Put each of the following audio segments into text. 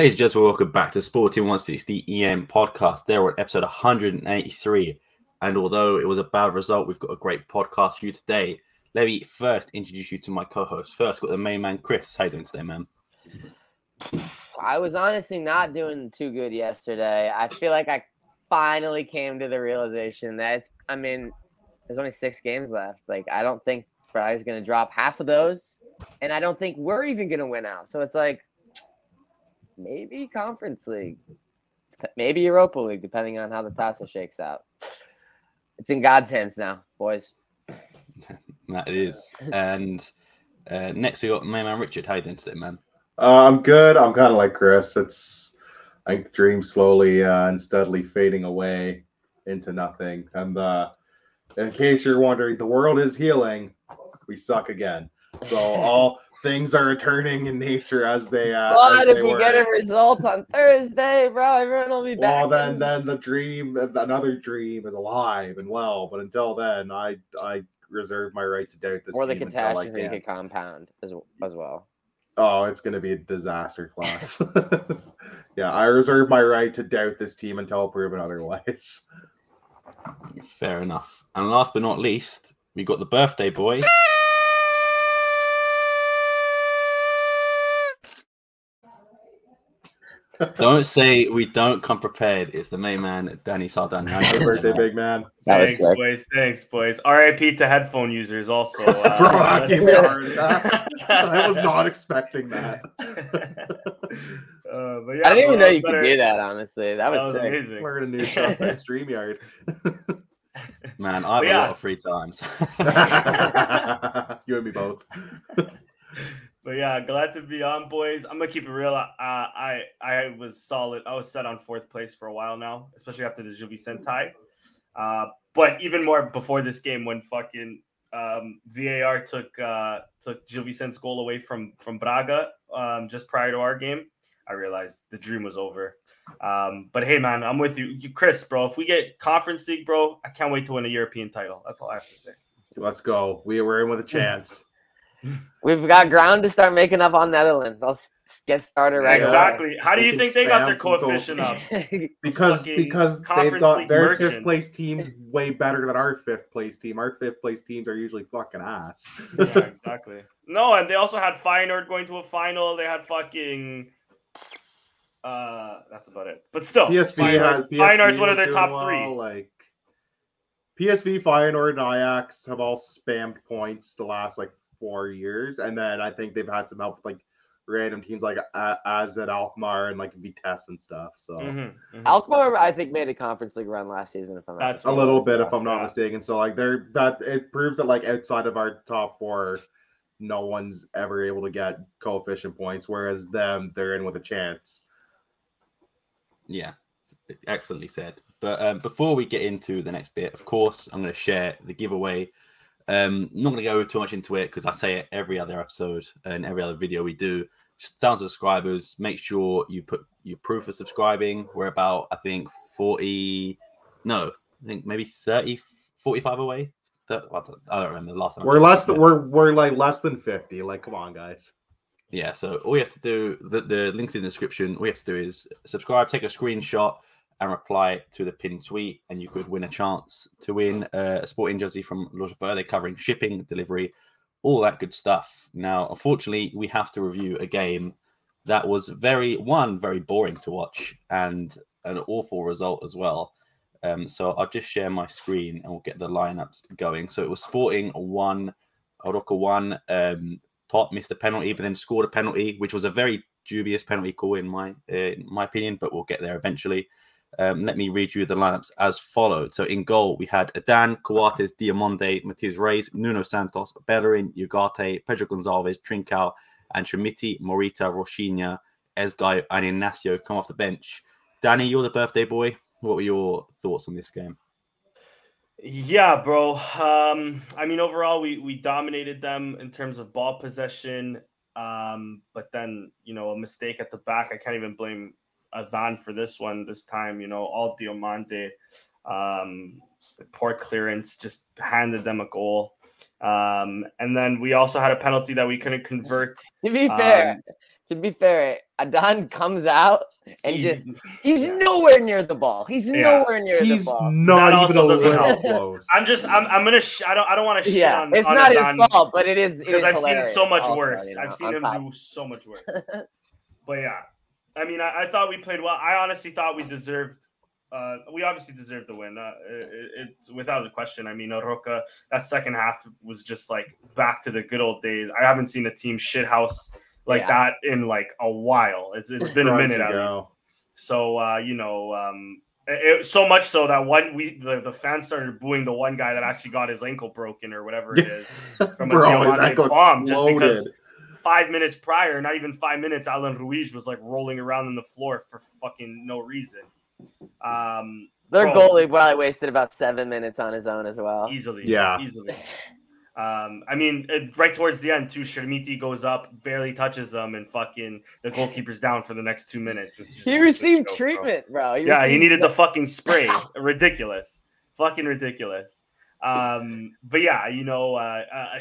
Ladies and gentlemen, welcome back to Sporting 160 EN podcast. There we're episode 183. And although it was a bad result, we've got a great podcast for you today. Let me first introduce you to my co-host. First, got the main man, Chris. How you doing today, man? I was honestly not doing too good yesterday. I feel like I finally came to the realization that I mean, there's only six games left. Like, I don't think Friday's going to drop half of those. And I don't think we're even going to win out. So it's like, maybe Conference League, maybe Europa League, depending on how the tassel shakes out. It's in God's hands now, boys. that is. And uh, next we got my man Richard. How you doing today, man? Uh, I'm good. I'm kind of like Chris. It's I think the dream slowly uh, and steadily fading away into nothing. And uh, in case you're wondering, the world is healing. We suck again. So all things are returning in nature as they. Uh, But as if they we were. get a result on Thursday, bro, everyone will be back. well, then in- then the dream, another dream, is alive and well. But until then, I I reserve my right to doubt this. or the team until I catastrophe could compound as, as well. Oh, it's going to be a disaster class. yeah, I reserve my right to doubt this team until proven otherwise. Fair enough. And last but not least, we got the birthday boy. don't say we don't come prepared. It's the main man, Danny Sardan. Happy birthday, big man. That thanks, sick. boys. Thanks, boys. RIP to headphone users also. Uh, Bro, I let's- can't be hard. That- I was not expecting that. Uh, but yeah, I didn't even know you better- could do that, honestly. That was, sick. amazing. Learn a new stuff in StreamYard. Man, I have But a lot of free times. you and me both. But yeah, glad to be on, boys. I'm gonna keep it real. Uh, I I was solid. I was set on fourth place for a while now, especially after the Gil Vicente tie. Uh, but even more before this game, when fucking um, VAR took uh, took Gil Vicente's goal away from from Braga um, just prior to our game, I realized the dream was over. Um, but hey, man, I'm with you, you, Chris, bro. If we get Conference League, bro, I can't wait to win a European title. That's all I have to say. Let's go. We were in with a chance. We've got ground to start making up on Netherlands. I'll s- get started right exactly. How do you think they got their spam some goals. coefficient up? Because because they've got their merchants. fifth place teams way better than our fifth place team. Our fifth place teams are usually fucking ass. yeah, exactly. No, and they also had Feyenoord going to a final. They had fucking. Uh, that's about it. But still, PSV Feyenoord, has PSV Feyenoord's one of their top well, three. Like PSV, Feyenoord, and Ajax have all spammed points the last like four years, and then I think they've had some help with like random teams like uh, AZ Alkmaar and like Vitesse and stuff. So Mhm, mhm. Alkmaar, I think, made a Conference League run last season. If I'm not That's a little bit, yeah, if I'm not yeah. mistaken. So like they're that it proves that like outside of our top four, no one's ever able to get coefficient points, whereas them they're in with a chance. Yeah, excellently said. But um, before we get into the next bit, of course, I'm going to share the giveaway. Um, not going to go too much into it because I say it every other episode and every other video we do. Just thousand subscribers. Make sure you put your proof of subscribing. We're about, I think, 40, no, I think maybe 30, 45 away. I don't, remember the last time. We're less than we're we're like less than fifty. Like, come on, guys. Yeah, so all you have to do, the, the links in the description, all you have to do is subscribe, take a screenshot, and reply to the pinned tweet, and you could win a chance to win uh, a sporting jersey from Chauffeur. They're covering shipping, delivery, all that good stuff. Now, unfortunately, we have to review a game that was very, one, very boring to watch, and an awful result as well. Um, so I'll just share my screen and we'll get the lineups going. So it was Sporting 1, Arouca 1, um, Top missed a penalty, but then scored a penalty, which was a very dubious penalty call in my uh, in my opinion. But we'll get there eventually. Um, let me read you the lineups as followed. So in goal, we had Adan, Coates, Diomande, Matheus Reis, Nuno Santos, Bellerin, Ugarte, Pedro Gonçalves, Trincao, and Chermiti, Morita, Rochinha, Esgaio, and Inacio come off the bench. Danny, you're the birthday boy. What were your thoughts on this game? Yeah, bro. Um, I mean, overall, we we dominated them in terms of ball possession. Um, but then, you know, a mistake at the back. I can't even blame Adan for this one this time. You know, all Diomande, um, the poor clearance just handed them a goal. Um, and then we also had a penalty that we couldn't convert. To be fair, Um, to be fair, Adan comes out and He's- just he's nowhere near the ball. He's Yeah. nowhere near the He's ball. That not even also a doesn't little help. close. I'm just I'm I'm gonna sh- I don't I don't want to shit Yeah, on it's on not Adan his fault, but it is because is I've seen so much also, worse. you know, I've seen him top. do so much worse. but yeah, I mean, I, I thought we played well. I honestly thought we deserved. Uh, we obviously deserved the win. Uh, it, it's without a question. I mean, Arouca, that second half was just like back to the good old days. I haven't seen a team shithouse like Yeah. that in like a while. It's it's been a minute at go. least. So uh, you know, um, it, so much so that one we the, the fans started booing the one guy that actually got his ankle broken or whatever it is from a Bro, his Diomande ankle bomb just because exploded. Five minutes prior, not even five minutes, Alan Ruiz was like rolling around on the floor for fucking no reason. Um, Their Bro. goalie probably wasted about seven minutes on his own as well. easily, Yeah. easily. Um, I mean, right towards the end, too, Chermiti goes up, barely touches them, and fucking the goalkeeper's down for the next two minutes. Just- He received joke, bro. treatment, bro. Yeah, he received needed the the- fucking spray. ridiculous. Fucking ridiculous. Um, but yeah, you know, uh, uh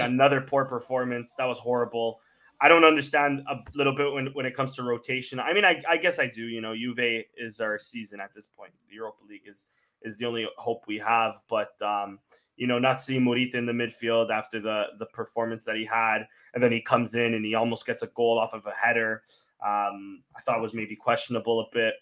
another poor performance. That was horrible. I don't understand a little bit when, when it comes to rotation. I mean, I, I guess I do. You know, Juve is our season at this point. The Europa League is is the only hope we have. But um, you know, not seeing Morita in the midfield after the the performance that he had, and then he comes in and he almost gets a goal off of a header. Um, I thought was maybe questionable a bit.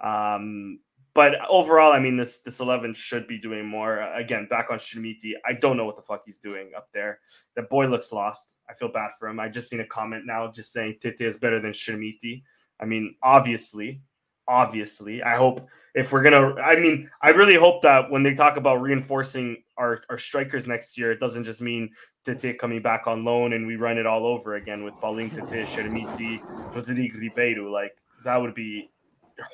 Um, but overall, I mean, this this eleven should be doing more. Again, back on Chermiti, I don't know what the fuck he's doing up there. The boy looks lost. I feel bad for him. I just seen a comment now just saying TT is better than Chermiti. I mean, obviously, obviously. I hope if we're gonna, I mean, I really hope that when they talk about reinforcing our our strikers next year, it doesn't just mean TT coming back on loan and we run it all over again with Paulinho TT, Chermiti, Rodrigo Ribeiro. Like that would be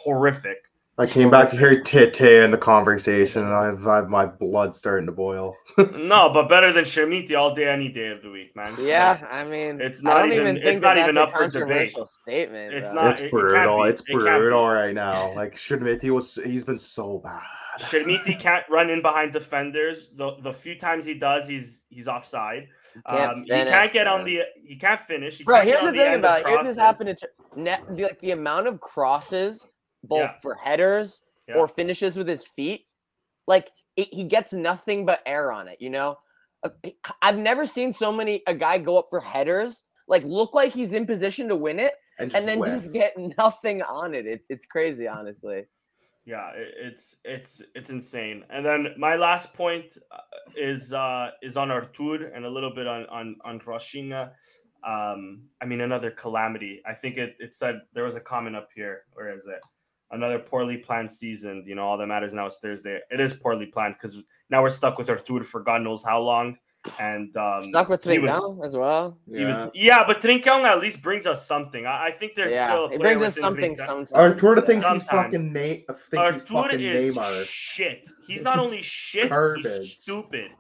horrific. I came back to hear TT in the conversation, and I've, I've my blood starting to boil. no, but better than Chermiti all day, any day of the week, man. Yeah, I mean, It's I not don't even- even, it's think not even up a for debate. statement. It's bro. not- it's it- it can't brutal. It's It brutal right now. Like Chermiti was, he's been so bad. Chermiti can't run in behind defenders. The the few times he does, he's he's offside. Can't Um, he can't get on the he can't finish. He Bro, can't here's get the thing end about it. Here's what's crosses. happened to Tr- net, like the amount of crosses, both Yeah. for headers Yeah. or finishes with his feet. Like it, he gets nothing but air on it. You know, Uh, I've never seen so many a guy go up for headers, like look like he's in position to win it, And, and then whiff. just get nothing on it. it it's crazy, honestly. Yeah, it, it's it's it's insane. And then my last point uh, is uh is on Artur and a little bit on on on Rochinha. Um, I mean another calamity. I think it it said there was a comment up here. Where is it? Another poorly planned season. You know, all that matters now is Thursday. It is poorly planned because now we're stuck with Artur for God knows how long. And um, Stuck with he Trincão as well. He was, yeah, but Trincão at least brings us something. I, I think there's yeah, still a it brings us something Trincão- sometimes. Artur thinks he's Sometimes. fucking Na- thinks he's Artur fucking is Neymar. shit. He's not only shit, he's stupid.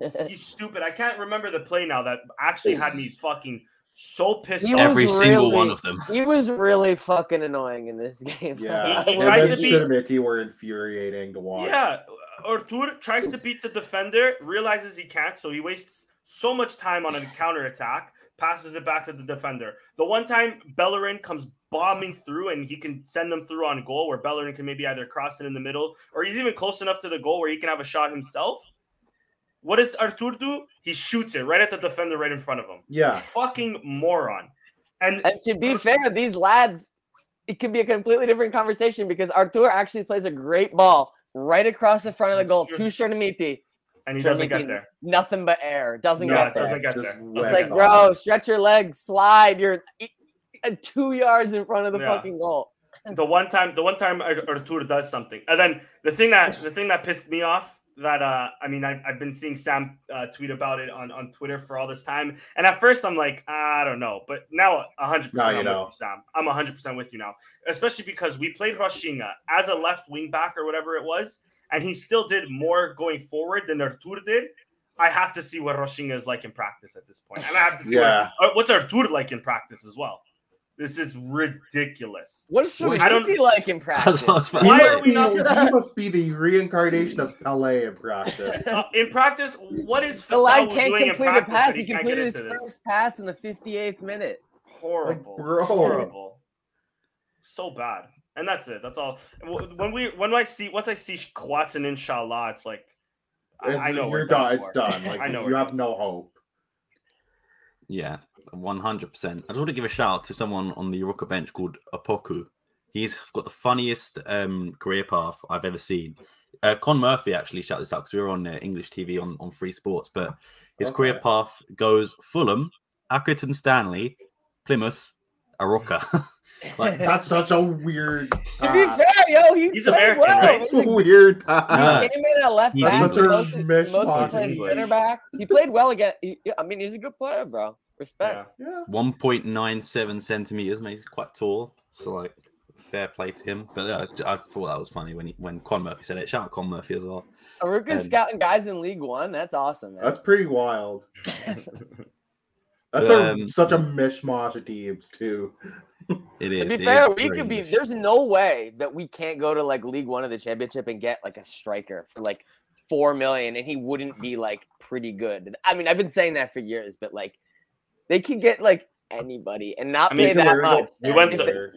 He's stupid. I can't remember the play now that actually had me fucking so pissed off. Every was single one of them. he was really fucking annoying in this game. Yeah, He- he him tries to be- Chermiti were infuriating to watch. Yeah, Artur tries to beat the defender, realizes he can't, so he wastes so much time on a counter attack, passes it back to the defender. The one time Bellerin comes bombing through and he can send them through on goal, where Bellerin can maybe either cross it in the middle or he's even close enough to the goal where he can have a shot himself. What does Artur do? He shoots it right at the defender right in front of him. Yeah. Fucking moron. And And to be fair, these lads, it could be a completely different conversation because Artur actually plays a great ball right across the front of the That's goal true. to Chermiti. and he doesn't get there. Nothing but air. Doesn't No, get there. doesn't get Just there. It's like, get it. bro, stretch your legs, slide. You're two yards in front of the Yeah. fucking goal. the one time the one time Artur does something and then the thing that the thing that pissed me off that uh i mean i've, I've been seeing sam uh, tweet about it on on twitter for all this time and at first i'm like i don't know but now 100% Now you I'm know. with you sam i'm 100% with you now especially because we played Rochinha as a left wing back or whatever it was and he still did more going forward than Artur did I have to see what Rochinha is like in practice at this. And I have to see Yeah. what, what's Artur like in practice as well. This is ridiculous. What is Well, Chermiti I don't- like in practice? what I was about He to Why are we be, not- he must be the reincarnation of Pele in practice. Uh, in practice, what is The lad can't doing in complete a pass. that He completed his into this? first pass in the 58th minute. horrible, bro. horrible, so bad. And that's it. That's all. When we when I see once I see Coates and Inshallah, it's like I, I know we're you're done. It's done. Like I know you have done. no hope. Yeah, one hundred percent. I just want to give a shout out to someone on the Arouca bench called Opoku. He's got the funniest um, career path I've ever seen. Uh, Con Murphy actually shout this out because we were on uh, English TV on, on Free Sports, but his career path goes Fulham, Accrington Stanley, Plymouth, Arouca. like That's such a weird. To be fair, yo, he He's played American, well. right? He's That's a a weird. path. He came in at left He's back. English. He mostly, he mostly of played center back. He played well again. He, I mean, he's a good player, bro. Respect. Yeah. Yeah. 1.97 centimeters, mate. He's quite tall. So like fair play to him. But uh, I thought that was funny when he, when Con Murphy said it. Shout out Con Murphy as well. Arouca's Um, scouting guys in League One. That's awesome, man. That's pretty wild. That's Um, a such a mishmash of teams too. It is. to be fair, we very could be. There's no way that we can't go to like League One of the Championship and get like a striker for like four million, and he wouldn't be like pretty good. I mean, I've been saying that for years, but like they could get like anybody and not I mean, pay that much. go We went to-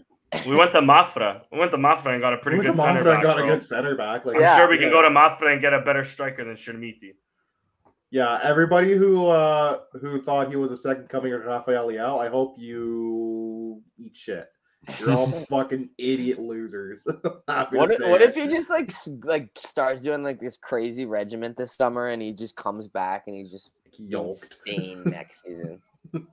We went to Mafra. We went to Mafra and got a pretty Look at good center Mafra back. got a good center back. Like I'm Yeah. sure we can go to Mafra and get a better striker than Chermiti. Yeah, everybody who uh who thought he was a second coming of Rafael Leao, I hope you eat shit. You're all fucking idiot losers. What if, what if he just like like starts doing like this crazy regiment this summer and he just comes back and he just yoked? insane next season?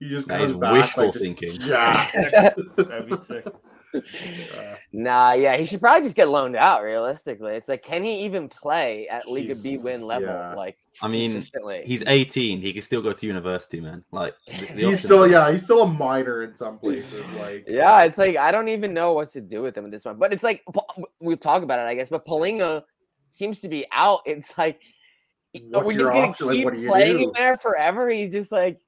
He just That comes back wishful like thinking. jacked. That'd be sick. Uh, Nah, yeah, he should probably just get loaned out. Realistically, it's like, can he even play at Liga B win level? yeah. Like, I mean, he's 18. He can still go to university, man. Like the- the he's still yeah, he's still a minor in some places. Like yeah, it's like I don't even know what to do with him at this one. But it's like we'll talk about it, I guess. But Paulinho seems to be out. It's like are What's we your just gonna option? Keep what do you playing do? him there forever? He's just like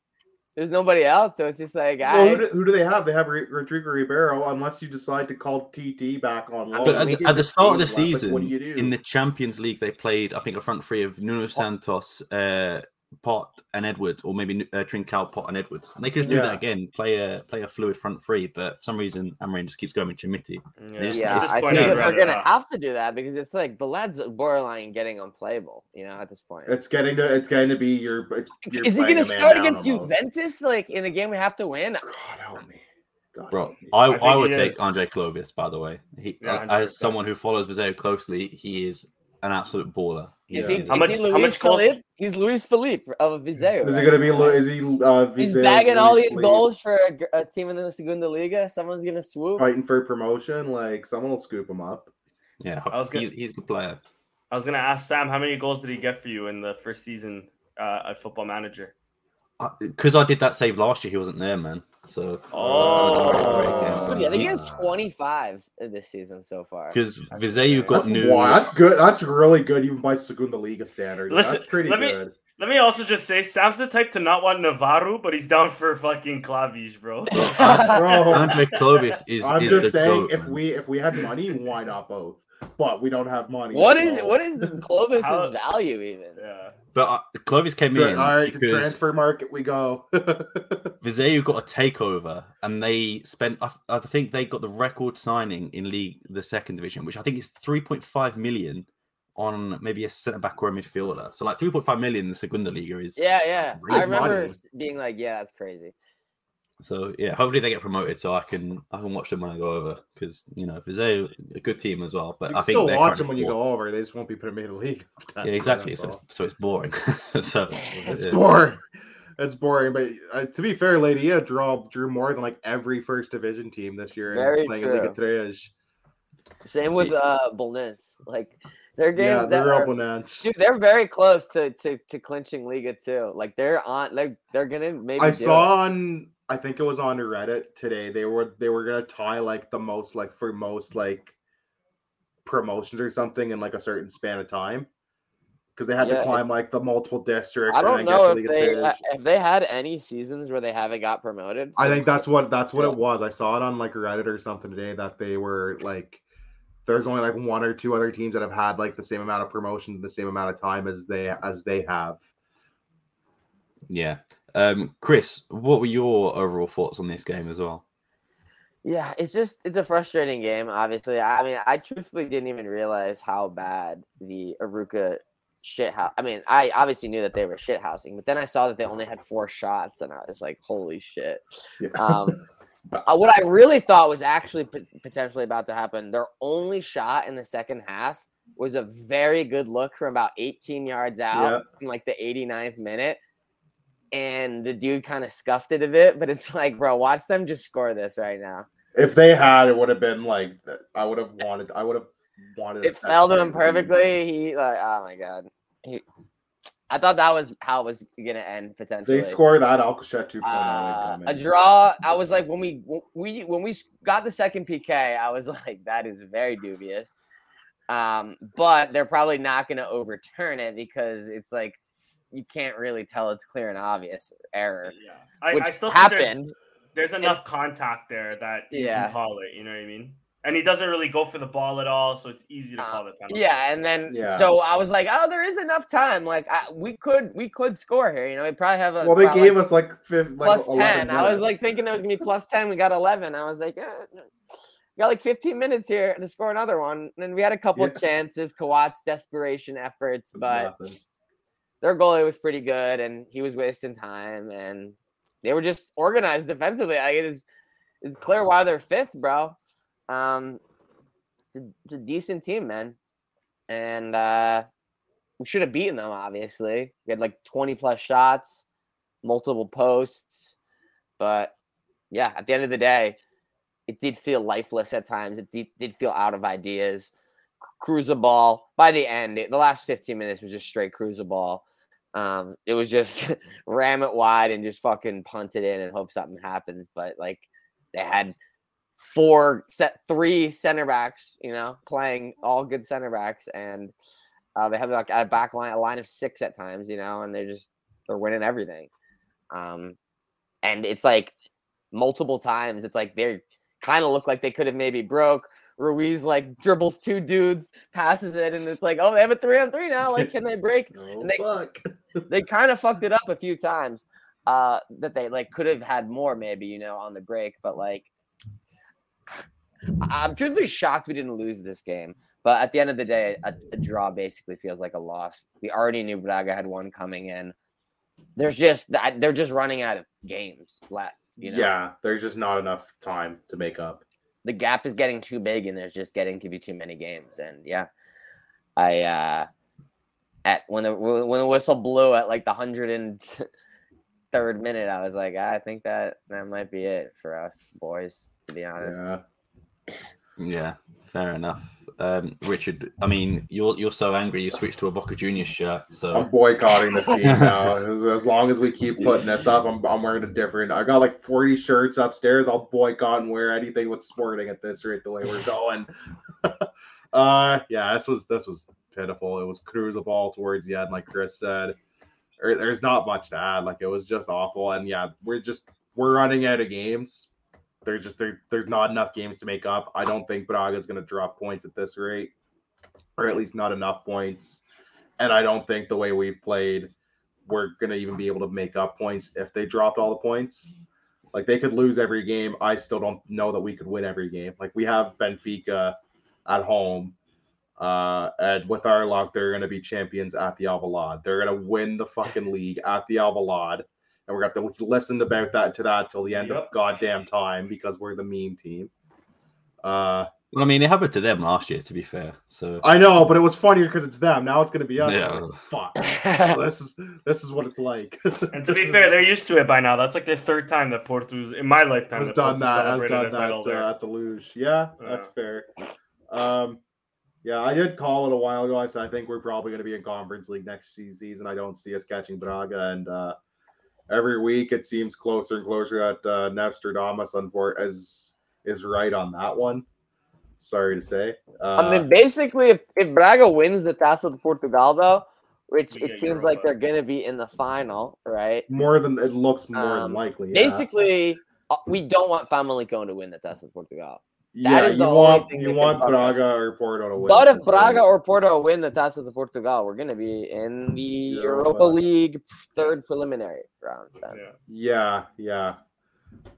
there's nobody else, so it's just like Well, who, do, who do they have? They have Ri- Rodrigo Ribeiro, unless you decide to call TT back on loan. But at, the- at the start of the games left, like, season, what do you do? in the Champions League, they played, I think, a front three of Nuno Santos, uh, Pote, and Edwards, or maybe uh, Trincao, Pote, and Edwards. And they could just do Yeah. that again, play a play a fluid front three. But for some reason, Amorim just keeps going with Chermiti. Yeah, It's- Yeah, I think I'd that they're rather gonna not. have to do that because it's like the lad's borderline getting unplayable. You know, at this point. it's getting to it's getting to be your. It's, you're Is he gonna start against almost. Juventus like in a game we have to win? God help me, God Bro. I, I I, would take is. Andre Clovis, by the way. He, Yeah, uh, as someone who follows Viseu closely, he is an absolute baller. Is he, is is How much- he how much goals- Felipe? He's Luis Felipe of Viseu. Is right? he gonna be? Lu- Is he? Uh, He's Viseu, bagging all Luis these Felipe, goals for a, a team in the Segunda Liga. Someone's gonna swoop. fighting for promotion. Like someone will scoop him up. yeah, I was gonna- he's a good player. I was gonna ask Sam how many goals did he get for you in the first season uh, at Football Manager? Because I did that save last year, he wasn't there, man. So Oh. Dude, I think he has Uh, 25 this season so far. because That's Viseu great. got That's, new. wow, that's good. That's really good, even by Segunda Liga standards. Listen, that's pretty let me- Let me also just say, Sam's the type to not want Navarro, but he's down for fucking Clovis, bro. Bro, Andre Clovis is. I'm is just the saying, goat, if man. we if we had money, why not both? But we don't have money. what is so- what is the Clovis's value even? yeah. But uh, Clovis came Tra- in all right, to because transfer market we go. Viseu got a takeover, and they spent. I, I think they got the record signing in league, the second division, which I think is three point five million on maybe a centre back or a midfielder. So like three point five million in the Segunda Liga is. Yeah, yeah. I remember money. being like, yeah, that's crazy. So yeah, hopefully they get promoted, so I can I can watch them when I go over because you know Viseu a good team as well. But you I think still they're watch them when you go over. They just won't be put in the league. Yeah, exactly. So it's, so it's boring. so It's yeah. boring. It's boring, but uh, to be fair, Ladia draw drew more than like every first division team this year. Very playing in Liga true. Três. Same with uh Bolness. Like their games Yeah, that they're are, opponents. dude, they're very close to, to to clinching Liga too. Like they're on like they're gonna maybe I do saw on I think it was on Reddit today. They were they were gonna tie like the most like for most like promotions or something in like a certain span of time. Because they had Yeah, to climb like the multiple districts. I and don't then get know if they Três. if they had any seasons where they haven't got promoted. I think since, that's what that's what Yeah. it was. I saw it on like Reddit or something today that they were like there's only like one or two other teams that have had like the same amount of promotion the same amount of time as they as they have. Yeah. Um, Chris, what were your overall thoughts on this game as well? Yeah, it's just it's a frustrating game. Obviously, I mean, I truthfully didn't even realize how bad the Arouca shit house. I mean, I obviously knew that they were shit housing, but then I saw that they only had four shots, and I was like, "Holy shit!" Yeah. Um, uh, what I really thought was actually p- potentially about to happen. Their only shot in the second half was a very good look from about 18 yards out Yeah. in like the 89th minute. And the dude kind of scuffed it a bit, but it's like, bro, watch them just score this right now. If they had, it would have been like I would have wanted. I would have wanted. It fell to him perfectly. He like, oh my god. He, I thought that was how it was gonna end potentially. They score that Alcochete 2.0. Uh, a draw. I was like, when we we when we got the second PK, I was like, that is very dubious. Um, but they're probably not going to overturn it because it's like you can't really tell it's clear and obvious error, Yeah, I, which I still think there's, there's enough contact there that you Yeah. can call it. You know what I mean? And he doesn't really go for the ball at all, so it's easy to Uh, call the penalty. Yeah, and then Yeah. so I was like, oh, there is enough time. Like I, we could we could score here. You know, we probably have a well, they gave like, us like, fifth, like plus 11 ten. I was like thinking there was gonna be plus ten. We got eleven. I was like, eh, no. We got like fifteen minutes here to score another one. And then we had a couple of chances, Coates' desperation efforts, but Nothing. their goalie was pretty good, and he was wasting time, and they were just organized defensively. Like it is, it's clear why they're fifth, bro. Um, it's a, it's a decent team, man, and uh, we should have beaten them. Obviously, we had like twenty plus shots, multiple posts, but yeah, at the end of the day, it did feel lifeless at times. It did, did feel out of ideas. Cruise the ball. By the end, it, the last 15 minutes was just straight cruise the ball. Um, it was just ram it wide and just fucking punt it in and hope something happens. But like they had four set three center backs, you know, playing all good center backs, and uh, they have like a back line, a line of six at times, you know, and they're just they're winning everything. Um, and it's like multiple times, it's like they kind of look like they could have maybe broke. Ruiz like dribbles two dudes, passes it, and it's like, oh, they have a three on three now. Like, can they break? Oh, they- fuck. they kind of fucked it up a few times uh that they like could have had more maybe you know on the break but like i'm truthfully shocked we didn't lose this game but at the end of the day a, a draw basically feels like a loss we already knew braga had one coming in there's just that they're just running out of games left you know Yeah, there's just not enough time to make up. the gap is getting too big and there's just getting to be too many games and yeah i uh at when the when the whistle blew at like the hundred and third minute i was like i think that that might be it for us boys to be honest Yeah. Yeah, fair enough. Um, Richard, I mean, you're you're so angry you switched to a Boca Juniors shirt. So I'm boycotting this team now. as, as long as we keep putting this up, I'm, I'm wearing a different. I got like 40 shirts upstairs. I'll boycott and wear anything with sporting at this rate. The way we're going. uh, yeah, this was this was pitiful. It was ball towards the end, like Chris said. There's not much to add. Like it was just awful. And yeah, we're just we're running out of games. There's just there, there's not enough games to make up. I don't think Braga is going to drop points at this rate, or at least not enough points. And I don't think the way we've played, we're going to even be able to make up points if they dropped all the points. Like they could lose every game. I still don't know that we could win every game. Like we have Benfica at home. Uh, and with our luck, they're going to be champions at the Alvalade. They're going to win the fucking league at the Alvalade, and we're going to have to listen about that to that till the end of goddamn time because we're the meme team. Uh, well, I mean, it happened to them last year. To be fair, so I know, but it was funnier because it's them. Now it's going to be us. Yeah. Like, fuck. this is this is what it's like. And to be fair, they're used to it by now. That's like the third time that Porto's in my lifetime has done Porto that. Has done that title there. uh, at the Luz. Yeah, that's Yeah. fair. Um, yeah, I did call it a while ago. I said I think we're probably going to be in conference league next season. I don't see us catching Braga, and uh, every week it seems closer and closer that uh, Nostradamus unfor- is is right on that one. Sorry to say. Uh, i mean basically if, if braga wins the taça de portugal though which it get seems like they're gonna be in the final right more than it looks more Um, than likely. yeah. basically uh, we don't want Famalicão to win the taça de portugal yeah, is you only want thing you want us. Braga or Porto to win. But if Braga or Porto win the Taça de Portugal, we're gonna be in the Europa. Europa League third preliminary round. then. Yeah. yeah, yeah.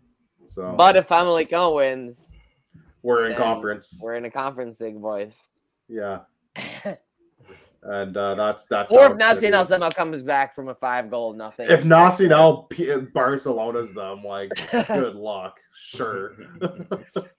So, But if Famalicão wins, we're in conference. we're in a conference league, boys. Yeah, and uh, that's that's. or if Nacional somehow comes back from a five goal nothing. If Nacional P- Barcelona's them, like, good luck. Sure.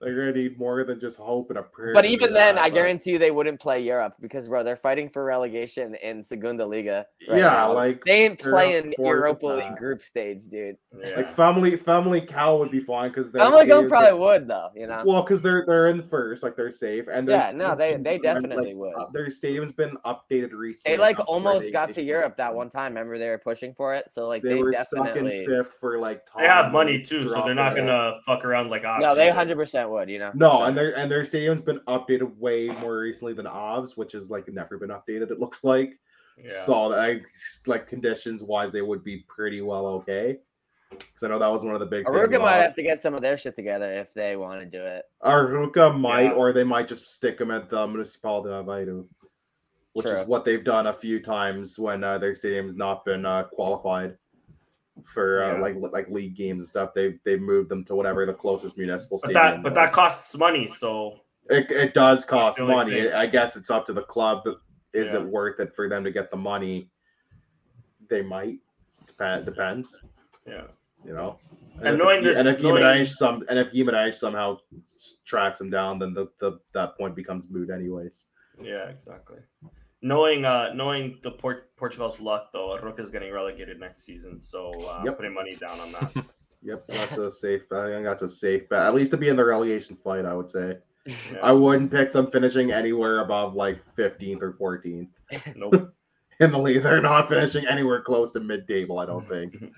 They're gonna need more than just hope and a prayer. But even then, that, I but- guarantee you they wouldn't play Europe because, bro, they're fighting for relegation in Segunda Liga. right yeah, now. like they ain't playing fourth Europa with League group stage, dude. Yeah. like family Famalicão would be fine because they're Famalicão they're- probably would though, you know. Well, because they're they're in first, like they're safe, and they're- Yeah, no, they- they definitely like, would. uh, their stadium's been updated recently. They like almost they- got they to Europe that one time. Remember they were pushing for it, so like They, they, were definitely. stuck in fifth for like. They have money too, so they're not gonna fuck around like No, they options. hundred percent would, you know. No, and their and their stadium's been updated way more recently than Ovs, which is like never been updated. It looks like Yeah. so. I like conditions wise, they would be pretty well okay. Because I know that was one of the big. things might have to get some of their shit together if they want to do it. Arouca might, Yeah. or they might just stick them at the Municipal de Aveiro, which True. is what they've done a few times when uh, their stadium's not been uh, qualified for uh, Yeah. like like league games and stuff. They they moved them to whatever the closest municipal But stadium. that but that costs money, so it, it does cost money. thing. I guess it's up to the club. Is Yeah. it worth it for them to get the money? They might. Depend, depends. yeah. You know. And if knowing it's- this- and if knowing- Guimaraes some and if Guimaraes somehow tracks him down, then the, the that point becomes moot anyways. Yeah, exactly. Knowing uh knowing the Port- Portugal's luck though, Arouca is getting relegated next season, so uh, Yep. putting money down on that. Yep, that's a safe. I think that's a safe bet. At least to be in the relegation fight, I would say. Yeah. I wouldn't pick them finishing anywhere above like 15th or 14th Nope. in the league. They're not finishing anywhere close to mid-table. I don't think.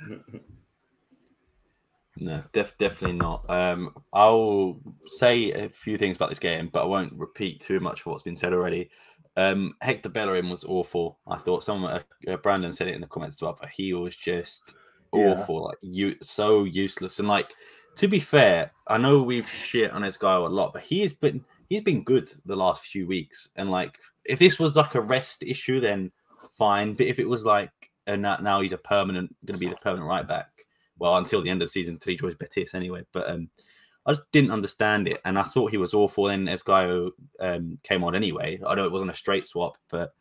No, def- definitely not. Um, I'll say a few things about this game, but I won't repeat too much of what's been said already. Um, Hector Bellerin was awful. I thought someone, uh, Brandon said it in the comments as well, but he was just Yeah. awful, like you, so useless. And like, to be fair, I know we've shit on this guy a lot, but he has been he's been good the last few weeks. And like, if this was like a rest issue, then fine. But if it was like, and now, now he's a permanent, going to be the permanent right back. Well, until the end of the season, until he joins Betis anyway. But um, I just didn't understand it, and I thought he was awful. Then Esgaio um, came on anyway. I know it wasn't a straight swap, but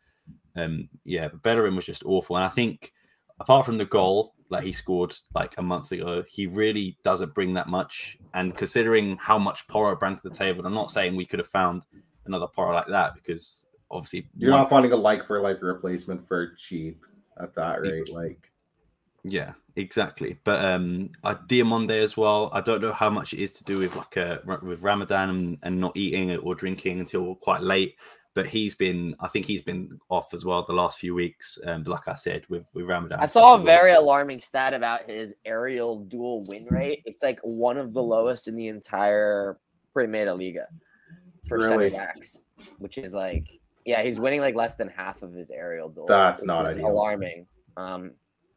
um, yeah, but Bellerin was just awful. And I think apart from the goal that he scored like a month ago, he really doesn't bring that much. And considering how much Porro brought to the table, I'm not saying we could have found another Porro like that because obviously You're one- not finding a like for like replacement for cheap at that rate. Like, Yeah, exactly. But um, I Diomande as well. I don't know how much it is to do with like a with Ramadan and, and not eating or drinking until quite late. But he's been, I think he's been off as well the last few weeks. Um, but like I said, with with Ramadan, I saw a very alarming stat about his aerial duel win rate. It's like one of the lowest in the entire Primera Liga for Really? center backs, which is like, yeah, he's winning like less than half of his aerial duel. That's not ideal. alarming. Um,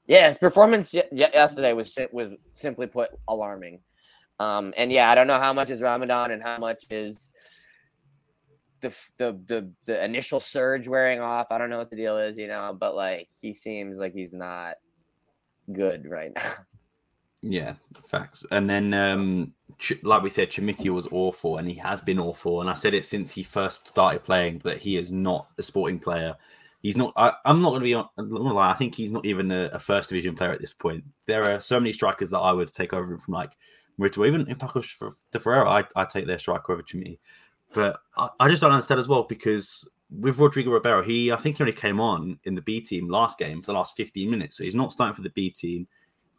yeah, his performance ye- yesterday was was simply put alarming. Um, and yeah, I don't know how much is Ramadan and how much is the the the the initial surge wearing off. I don't know what the deal is, you know, but like he seems like he's not good right now. Yeah, facts. And then, um, like we said, Chimitia was awful, and he has been awful. And I said it since he first started playing that he is not a sporting player. He's not. I, I'm not going to be. I'm not gonna lie. I think he's not even a, a first division player at this point. There are so many strikers that I would take over from, like Marito, even in Paco de Ferreira. I I take their striker over Chimitia, but I, I just don't understand as well because with Rodrigo Ribeiro, he I think he only came on in the B team last game for the last 15 minutes, so he's not starting for the B team.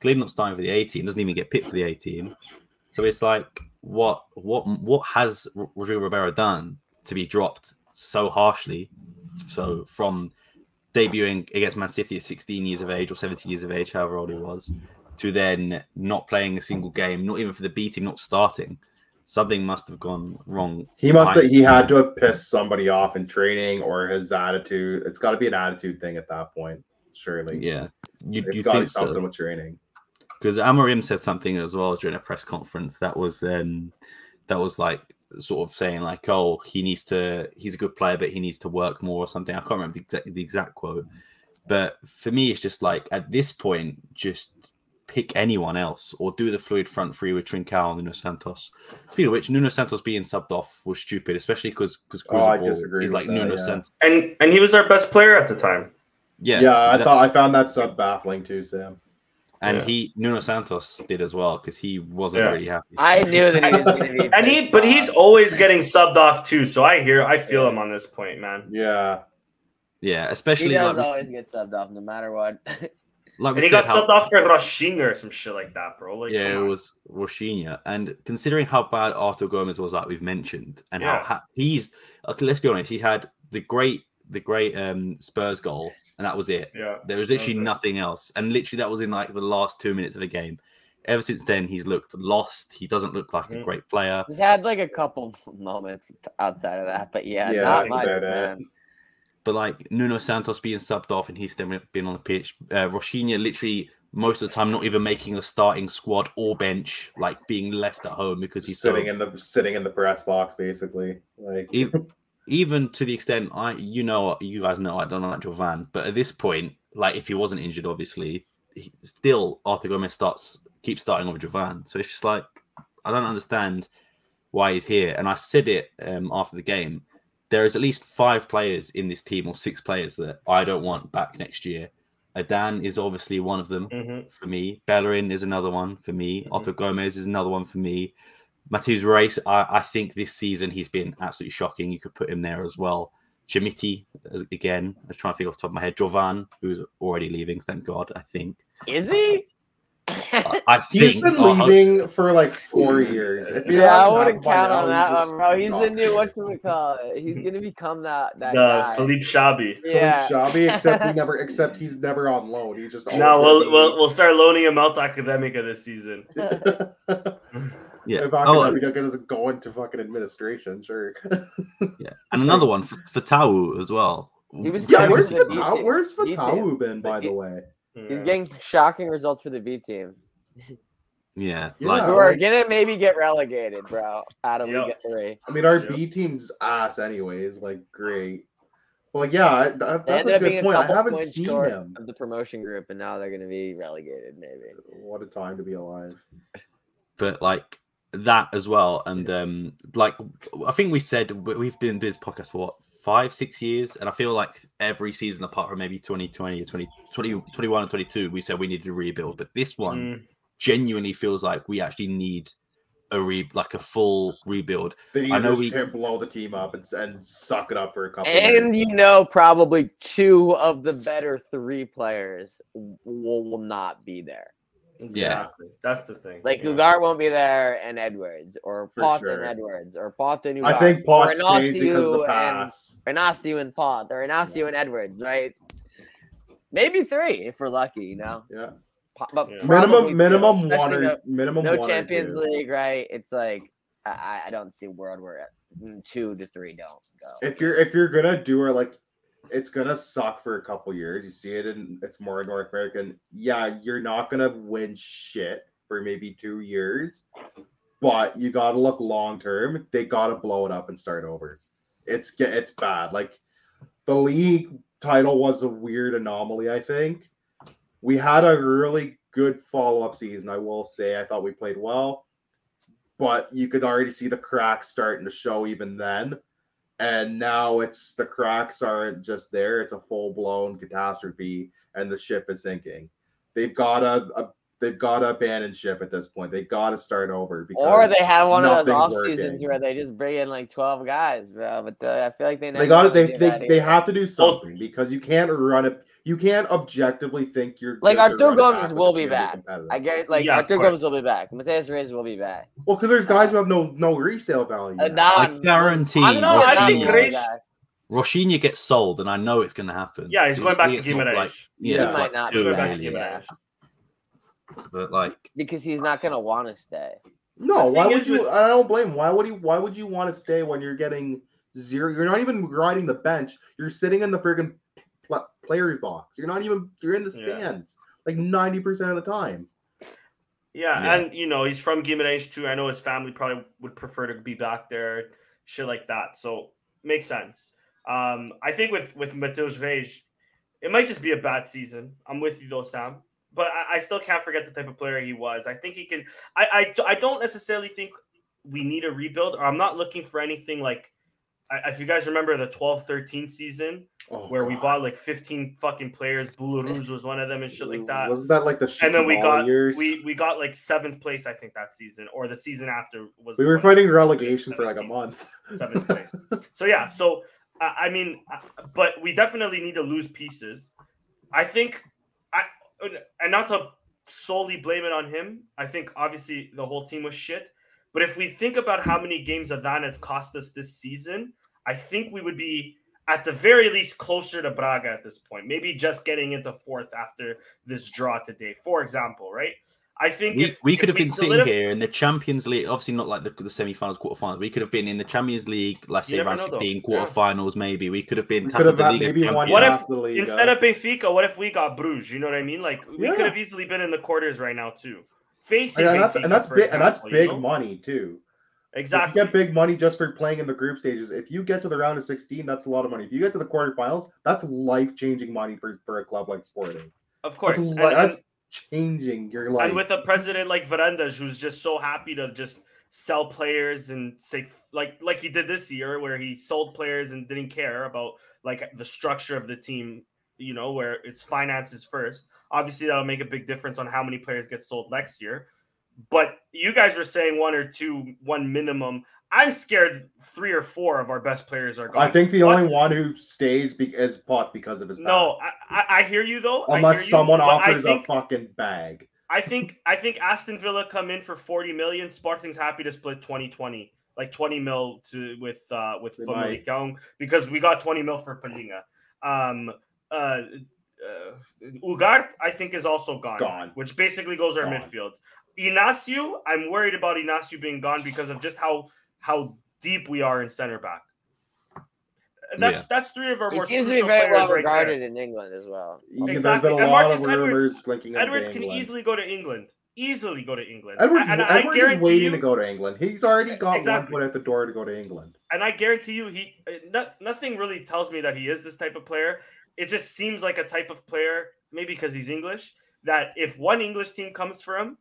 Clearly not starting for the A team. Doesn't even get picked for the A team. So it's like, what, what, what has Rodrigo Ribeiro done to be dropped so harshly? So from debuting against Man City at 16 years of age or 17 years of age, however old he was, to then not playing a single game, not even for the B team, not starting. Something must have gone wrong. he must have, he had to have pissed somebody off in training or his attitude. It's got to be an attitude thing at that point, surely. Yeah, you, It's you got to be think something so? with training. because Amorim said something as well during a press conference that was um, that was like sort of saying like, "Oh, he needs to. He's a good player, but he needs to work more or something." I can't remember the exact the exact quote, mm-hmm. but for me, it's just like at this point, just pick anyone else or do the fluid front three with Trincao and Nuno Santos. Speaking of which, Nuno Santos being subbed off was stupid, especially because because Oh, I is like that, Nuno yeah. Santos. And and he was our best player at the time. Yeah, Yeah, I thought I found that sub baffling too, Sam. And Yeah. he Nuno Santos did as well because he wasn't Yeah. really happy. I knew that he was going to be. And he but he's always getting subbed off too. So I hear I feel him on this point, man. Yeah, yeah, He especially does like, always get subbed off, no matter what. like And he said, got how- subbed off for Rochinha or some shit like that, bro. Like, yeah, it on. was Rochinha. And considering how bad Arthur Gomes was, like we've mentioned, and Yeah. how ha- he's okay, let's be honest, he had the great the great um Spurs goal, and that was it. yeah. There was That was literally nothing else, and literally that was in like the last two minutes of the game. Ever since then, he's looked lost. He doesn't look like a Mhm. great player. He's had like a couple moments outside of that, but yeah, Yeah, not much, man. But like Nuno Santos being subbed off and he's still been on the pitch. Uh, Rochinha literally most of the time not even making a starting squad or bench, like being left at home because he's sitting so in the sitting in the press box basically. Like even to the extent I, you know, you guys know I don't like Jovan, but at this point, like if he wasn't injured, obviously, he, still Arthur Gomes starts keeps starting over Jovan. So it's just like I don't understand why he's here. And I said it um, after the game. There is at least five players in this team, or six players that I don't want back next year. Adan is obviously one of them Mhm. for me. Bellerin is another one for me. Mhm. Otto Gomez is another one for me. Matheus Reis, I, I think this season he's been absolutely shocking. You could put him there as well. Chermiti, as- again, I'm trying to think off the top of my head. Jovan, who's already leaving, thank God, I think. Is he? I, I he's think. been I hope- leaving for like four years. Yeah, I wouldn't count on that one, bro. He's the not. new what do we call it? He's gonna become that that The guy. Filipe Chaby. yeah. Shabby, except he never except he's never on loan. He's just No, we'll, we'll we'll start loaning him out to Academica this season. Yeah. If Oh, academic doesn't uh, go into fucking administration, sure. yeah. And another one for, for Tau as well. He was yeah, Starting where's for the Fatawu? Where's B team. Fatawu been, by But he- the way? Hmm. He's getting shocking results for the B team. Yeah. Yeah. Like, Who are like- gonna maybe get relegated, bro, out of Yep. Liga Three. I mean, our Yep. B team's ass, anyways. Like, great. Well, yeah, that, that's a up being good point. I haven't seen short him. of the promotion group, and now they're gonna be relegated, maybe. What a time to be alive. but like that as well and um like i think we said we- we've been doing this podcast for what five six years and i feel like every season apart from maybe 2020 or 20, 20 21 and 22 we said we needed to rebuild but this one Mm. genuinely feels like we actually need a re like a full rebuild They need I know just we- tear- blow the team up and, and suck it up for a couple years. And you know, probably two of the better three players will, will not be there. Yeah. Exactly. That's the thing. Like Yeah. Ugart won't be there, and Edwards, or For Pote sure. and Edwards, or Pote and Ugart. I think Pote or stays because of the Inacio and pass. Inacio and Pote, or Inacio and Edwards, right? Maybe three if we're lucky, you know. Yeah, Po- But Yeah. probably two, minimum, minimum especially one or no- minimum no one or Champions two. League, right? It's like I, I don't see a world where mm, two to three don't go. If you're if you're gonna do it like, it's gonna suck for a couple years. You see it in it's more North American. Yeah, you're not gonna win shit for maybe two years, but you gotta look long term. They gotta blow it up and start over. It's it's bad. Like the league title was a weird anomaly. I think we had a really good follow up season. I will say I thought we played well, but you could already see the cracks starting to show even then. And now it's the cracks aren't just there; it's a full blown catastrophe, and the ship is sinking. They've got to a, they've got to abandon ship at this point. They've got to start over because Or they have one of those off nothing's seasons where they just bring in like twelve guys, bro. But uh, I feel like they never they got to they they, they either. have to do something because you can't run it. You can't objectively think you're Like, good to Artur Gomes will be back. I get. Like Yeah, of Arthur course. Gomes will be back. Matheus Reis will be back. Well, because there's guys who have no no resale value. Uh, now. nah, I guarantee I'm No, not I think he'll be Reis- back. Rochinha gets sold, and I know it's going to happen. Yeah, he's going back to gets sold, Guimarães. Like, He yeah, might like not two be back back, to million. yeah. Guimarães. But like, because he's not gonna want to stay. No, why would you? with- I don't blame. Why would you? Why would you want to stay when you're getting zero? You're not even riding the bench. You're sitting in the friggin' pl- players box. You're not even. You're in the Yeah. stands like ninety percent of the time. Yeah, Yeah. and you know he's from Guimarães too. I know his family probably would prefer to be back there, shit like that. So makes sense. Um, I think with with Matheus Reis, it might just be a bad season. I'm with you though, Sam. But I, I still can't forget the type of player he was. I think he can. I, I I don't necessarily think we need a rebuild, or I'm not looking for anything like. I- If you guys remember the 12-13 season Oh, where we bought like 15 fucking players, Boulahrouz was one of them and shit like that Wasn't that like the and then we got years? we we got like seventh place I think that season or the season after was we were fighting relegation for like a month. seventh place. So yeah, so I I mean, uh, but we definitely need to lose pieces. I think, and not to solely blame it on him. I think obviously the whole team was shit. But if we think about how many games Adan has cost us this season, I think we would be at the very least closer to Braga at this point. Maybe just getting into fourth after this draw today, for example, right? I think We, if we if could have been sitting solidif- here in the Champions League, obviously not like the, the semi-finals, quarterfinals. We could have been in the Champions League, let's You say never around know, though. 16 Yeah. quarterfinals, maybe. We could have been could have the League maybe one What if- past the Liga. Instead of Benfica, what if we got Bruges? You know what I mean? Like we Yeah. could have easily been in the quarters right now too. Facing and that's Benfica, and that's for big and that's example, you know? money too. Exactly. If you get big money just for playing in the group stages, if you get to the round of 16, that's a lot of money. If you get to the quarterfinals, that's life changing money for, for a club like Sporting. of course. That's, And, li- and- that's changing your life. and with a president like Varandas who's just so happy to just sell players and say like like he did this year where he sold players and didn't care about like the structure of the team, you know, where it's finances first. Obviously that'll make a big difference on how many players get sold next year. But you guys were saying one or two, one minimum. I'm scared three or four of our best players are gone. I think the only one who stays be- is Pote because of his No, I, I, I hear you though. Unless you, someone offers think, a fucking bag. I think I think Aston Villa come in for 40 million. Sporting's happy to split 20 20, like 20 mil to with uh with Famalicão because we got 20 mil for Palhinha. Um uh, uh Ugart, I think, is also gone, Gone. which basically goes our Gone. midfield. Inacio, I'm worried about Inacio being gone because of just how how deep we are in center back. That's Yeah. that's three of our He more seems to be crucial very well players right there. regarded in England as well. Yeah, Exactly. There's been a And lot Marcus of Edwards- rumors linking him Edwards can England. easily go to England. Easily go to England. Edwards, and I Edwards is waiting you, to go to England. He's already got Exactly. one foot at the door to go to England. and I guarantee you, he no, nothing really tells me that he is this type of player. It just seems like a type of player, maybe because he's English, that if one English team comes for him,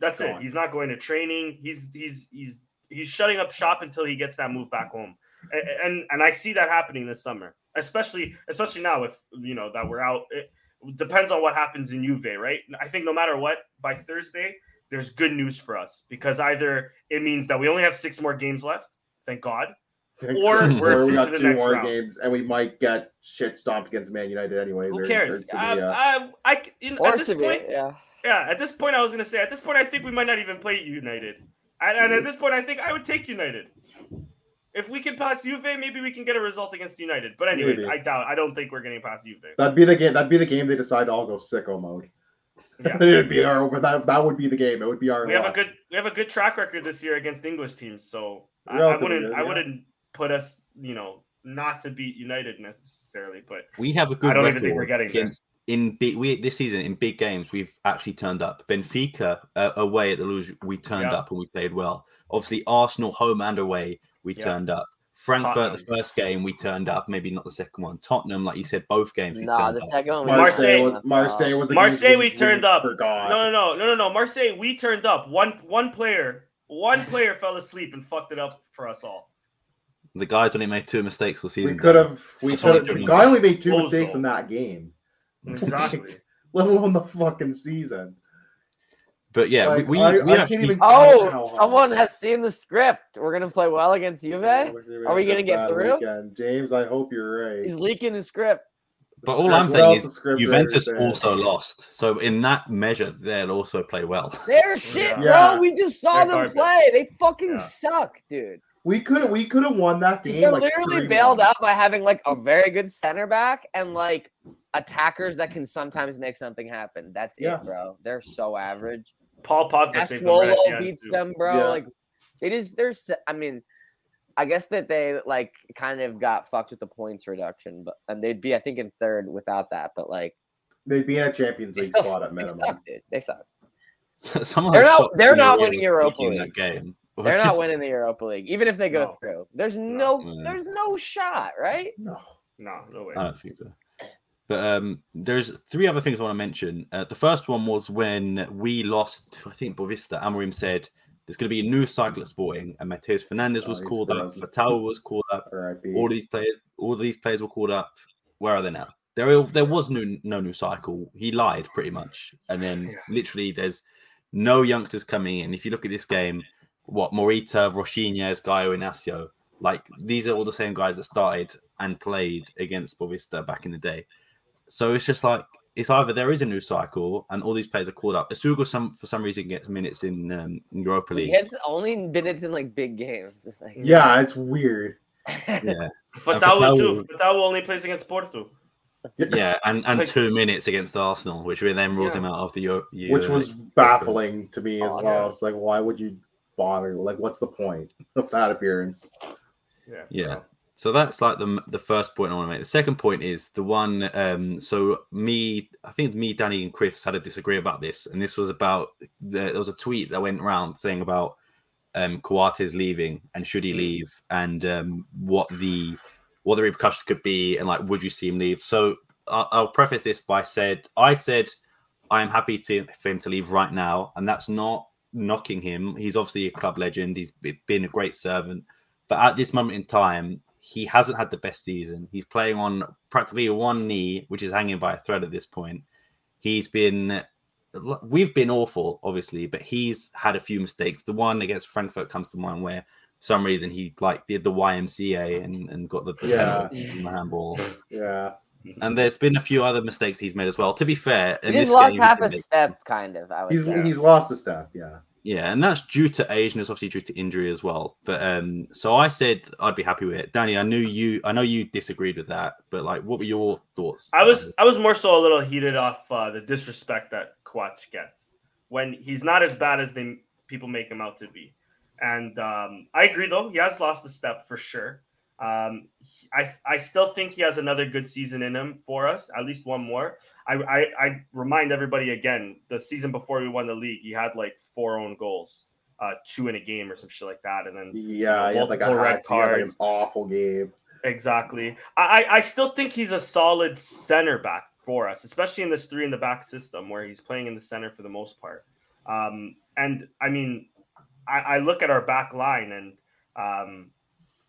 that's it. Gone. He's not going to training. He's he's he's he's shutting up shop until he gets that move back home. And and, and I see that happening this summer, especially especially now if you know that we're out. It depends on what happens in Juve, right? I think no matter what, by Thursday, there's good news for us because either it means that we only have six more games left, thank God, Or Or we're we got to the two next more round. games, and we might get shit stomped against Man United anyway. Who cares? Uh, I, I, I, in, Or at this Sevilla, point, yeah. yeah, at this point, I was gonna say, at this point, I think we might not even play United, and, and at this point, I think I would take United. If we can pass Juve, maybe we can get a result against United. But anyways, Maybe. I doubt. I don't think we're getting past Juve. That'd be the game. That'd be the game they decide to all go sicko mode. Yeah. It'd be our. That that would be the game. It would be our. We have a good we have a good track record this year against English teams, so I, I wouldn't good, I wouldn't put us, you know, not to beat United necessarily, but We have a good I don't even think we're getting there. against in big we this season in big games. We've actually turned up. Benfica uh, away at the Luz, we turned Yeah. up and we played well. Obviously, Arsenal home and away, we Yeah. turned up. Frankfurt, the first game, we turned up. Maybe not the second one. Tottenham, like you said, both games we No, turned the up. second one. we Marseille, Marseille- was Marseille was the Marseille game we turned up. Forgot. no, no, no, no, no, no. Marseille, we turned up. One one player, one player fell asleep and fucked it up for us all. The guys only made two mistakes all season. we could have. We could only have. The guy only made two Bozo. mistakes in that game, Exactly. let alone the fucking season. But yeah, Like, we, I- we, we I can't actually even- oh, count Oh, hard. someone has seen the script. We're gonna play well against Juve. Are we gonna get through? weekend. James, I hope you're right. He's leaking the script. But all I'm saying is Juventus also lost. So in that measure, they'll also play well. They're shit, Yeah. bro. We just saw They're them garbage. play. They fucking Yeah. suck, dude. We could we could have won that game. They're like literally bailed out by having like a very good center back and like attackers that can sometimes make something happen. That's Yeah. it, bro. They're so average. Paul Pogba saved them right at the beats them, bro. Yeah. Like it is. There's. I mean, I guess that they like kind of got fucked with the points reduction, but and they'd be I think in third without that. But like They'd be in a Champions League still spot suck, at they minimum. suck, dude. They suck. Some They're not- they're not winning Europa League. that game. were They're not winning the Europa League, even if they go No. through. There's no, No. there's no shot, right? No. No, no way. I don't think so. But um, there's three other things I want to mention. Uh, the first one was when we lost, I think Boavista, Amorim said there's going to be a new cycle at Sporting, and Mateus Fernandes Oh, was he's called up, frozen. Fatal was called up, R.I.P. all these players, all these players were called up. Where are they now? There, there was no no new cycle. He lied pretty much, and then Yeah. literally there's no youngsters coming in. If you look at this game, what Morita, Rochinha, Gaio, Inacio, like these are all the same guys that started and played against Boavista back in the day. So it's just like it's either there is a new cycle and all these players are called up. Essugo some for some reason gets minutes in um, in Europa He gets only minutes in like big games. Just like, Yeah, it's weird. Yeah, Fatawu Fatawu- too. Fatawu only plays against Porto. yeah, and and Like- two minutes against Arsenal, which then rules Yeah. him out of the Euro. Which was baffling to me as Awesome. well. It's like, why would you bother? Like, what's the point of that appearance? Yeah. Yeah. So that's like the the first point I want to make. The second point is the one. Um, so me, I think me, Danny, and Chris had a disagree about this, and this was about the, there was a tweet that went around saying about um Coates leaving and should he leave, and um, what the what the repercussions could be, and like would you see him leave? So I'll, I'll preface this by said I said I'm happy to for him to leave right now, and that's not knocking him. He's obviously a club legend. He's been a great servant, but at this moment in time, he hasn't had the best season. He's playing on practically one knee, which is hanging by a thread at this point. He's been, we've been awful, obviously, but he's had a few mistakes. The one against Frankfurt comes to mind where for some reason he like did the YMCA and, and got the, the Yeah. the handball. Yeah. And there's been a few other mistakes he's made as well. To be fair, he in just this lost game, half a make- step, kind of. I would He's say. he's lost a step. Yeah. Yeah, and that's due to age and it's obviously due to injury as well. But um, so I said I'd be happy with it. Danny, I knew you I know you disagreed with that, but like what were your thoughts? I was I was more so a little heated off uh, the disrespect that Coates gets when he's not as bad as they people make him out to be. And um, I agree though he has lost a step for sure. Um, I I still think he has another good season in him for us, at least one more. I, I I remind everybody again, the season before we won the league, he had like four own goals, uh, two in a game or some shit like that, and then Yeah. He had like a Multiple red had, like, an cards. awful game. Exactly. I, I I still think he's a solid center back for us, especially in this three in the back system where he's playing in the center for the most part. Um, and I mean, I, I look at our back line and um,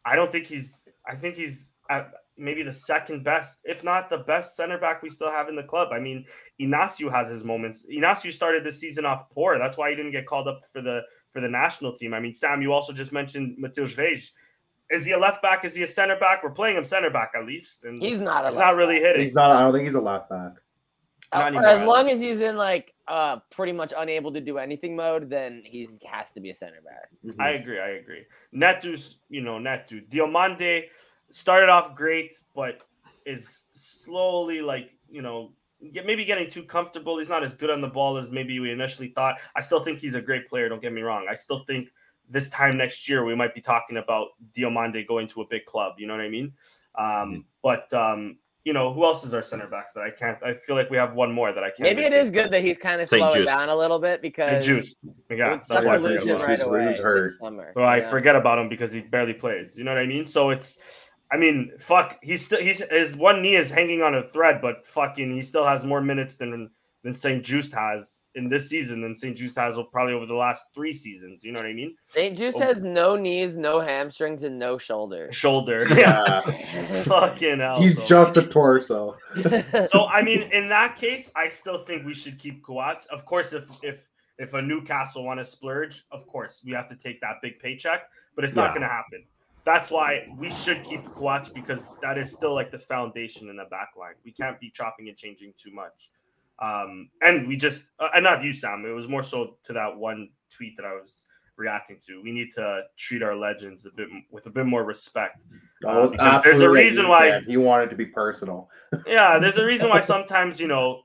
I don't think he's. I think he's at maybe the second best, if not the best center back we still have in the club. I mean, Inacio has his moments. Inacio started the season off poor. That's why he didn't get called up for the for the national team. I mean, Sam, you also just mentioned Matheus Reis. Is he a left back? Is he a center back? We're playing him center back at least, and He's not a. it's not really hitting. He's not. I don't think he's a left back. Uh, not or as long as he's in like uh pretty much unable to do anything mode, then he has to be a center back. I agree. I agree. Neto's, you know, Neto. Diomande started off great, but is slowly like, you know, get, maybe getting too comfortable. He's not as good on the ball as maybe we initially thought. I still think he's a great player. Don't get me wrong. I still think this time next year we might be talking about Diomande going to a big club. You know what I mean? Um, But um, you know, who else is our center backs that I can't? I feel like we have one more that I can't. Maybe it is good that he's kind of Saint slowing Just. down a little bit because St. Juste. Yeah, it's that's why I a forget about him. right away who's hurt. summer. Well, I you know? forget about him because he barely plays. You know what I mean? So it's, I mean, fuck. He's still he's his one knee is hanging on a thread, but fucking he still has more minutes than than St. Juste has in this season than St. Juste has probably over the last three seasons. You know what I mean? St. Juste Oh. has no knees, no hamstrings, and no shoulders. Shoulder. Yeah. Yeah. fucking hell. He's bro. just a torso. so I mean, in that case, I still think we should keep Coates. Of course, if if if a Newcastle want to splurge, of course we have to take that big paycheck, but it's not Yeah. going to happen. That's why we should keep Coates because that is still like the foundation in the back line. We can't be chopping and changing too much. Um, and we just, uh, and not you, Sam. It was more so to that one tweet that I was reacting to. We need to treat our legends a bit with a bit more respect. Was because there's a reason why you wanted to be personal. yeah, there's a reason why sometimes you know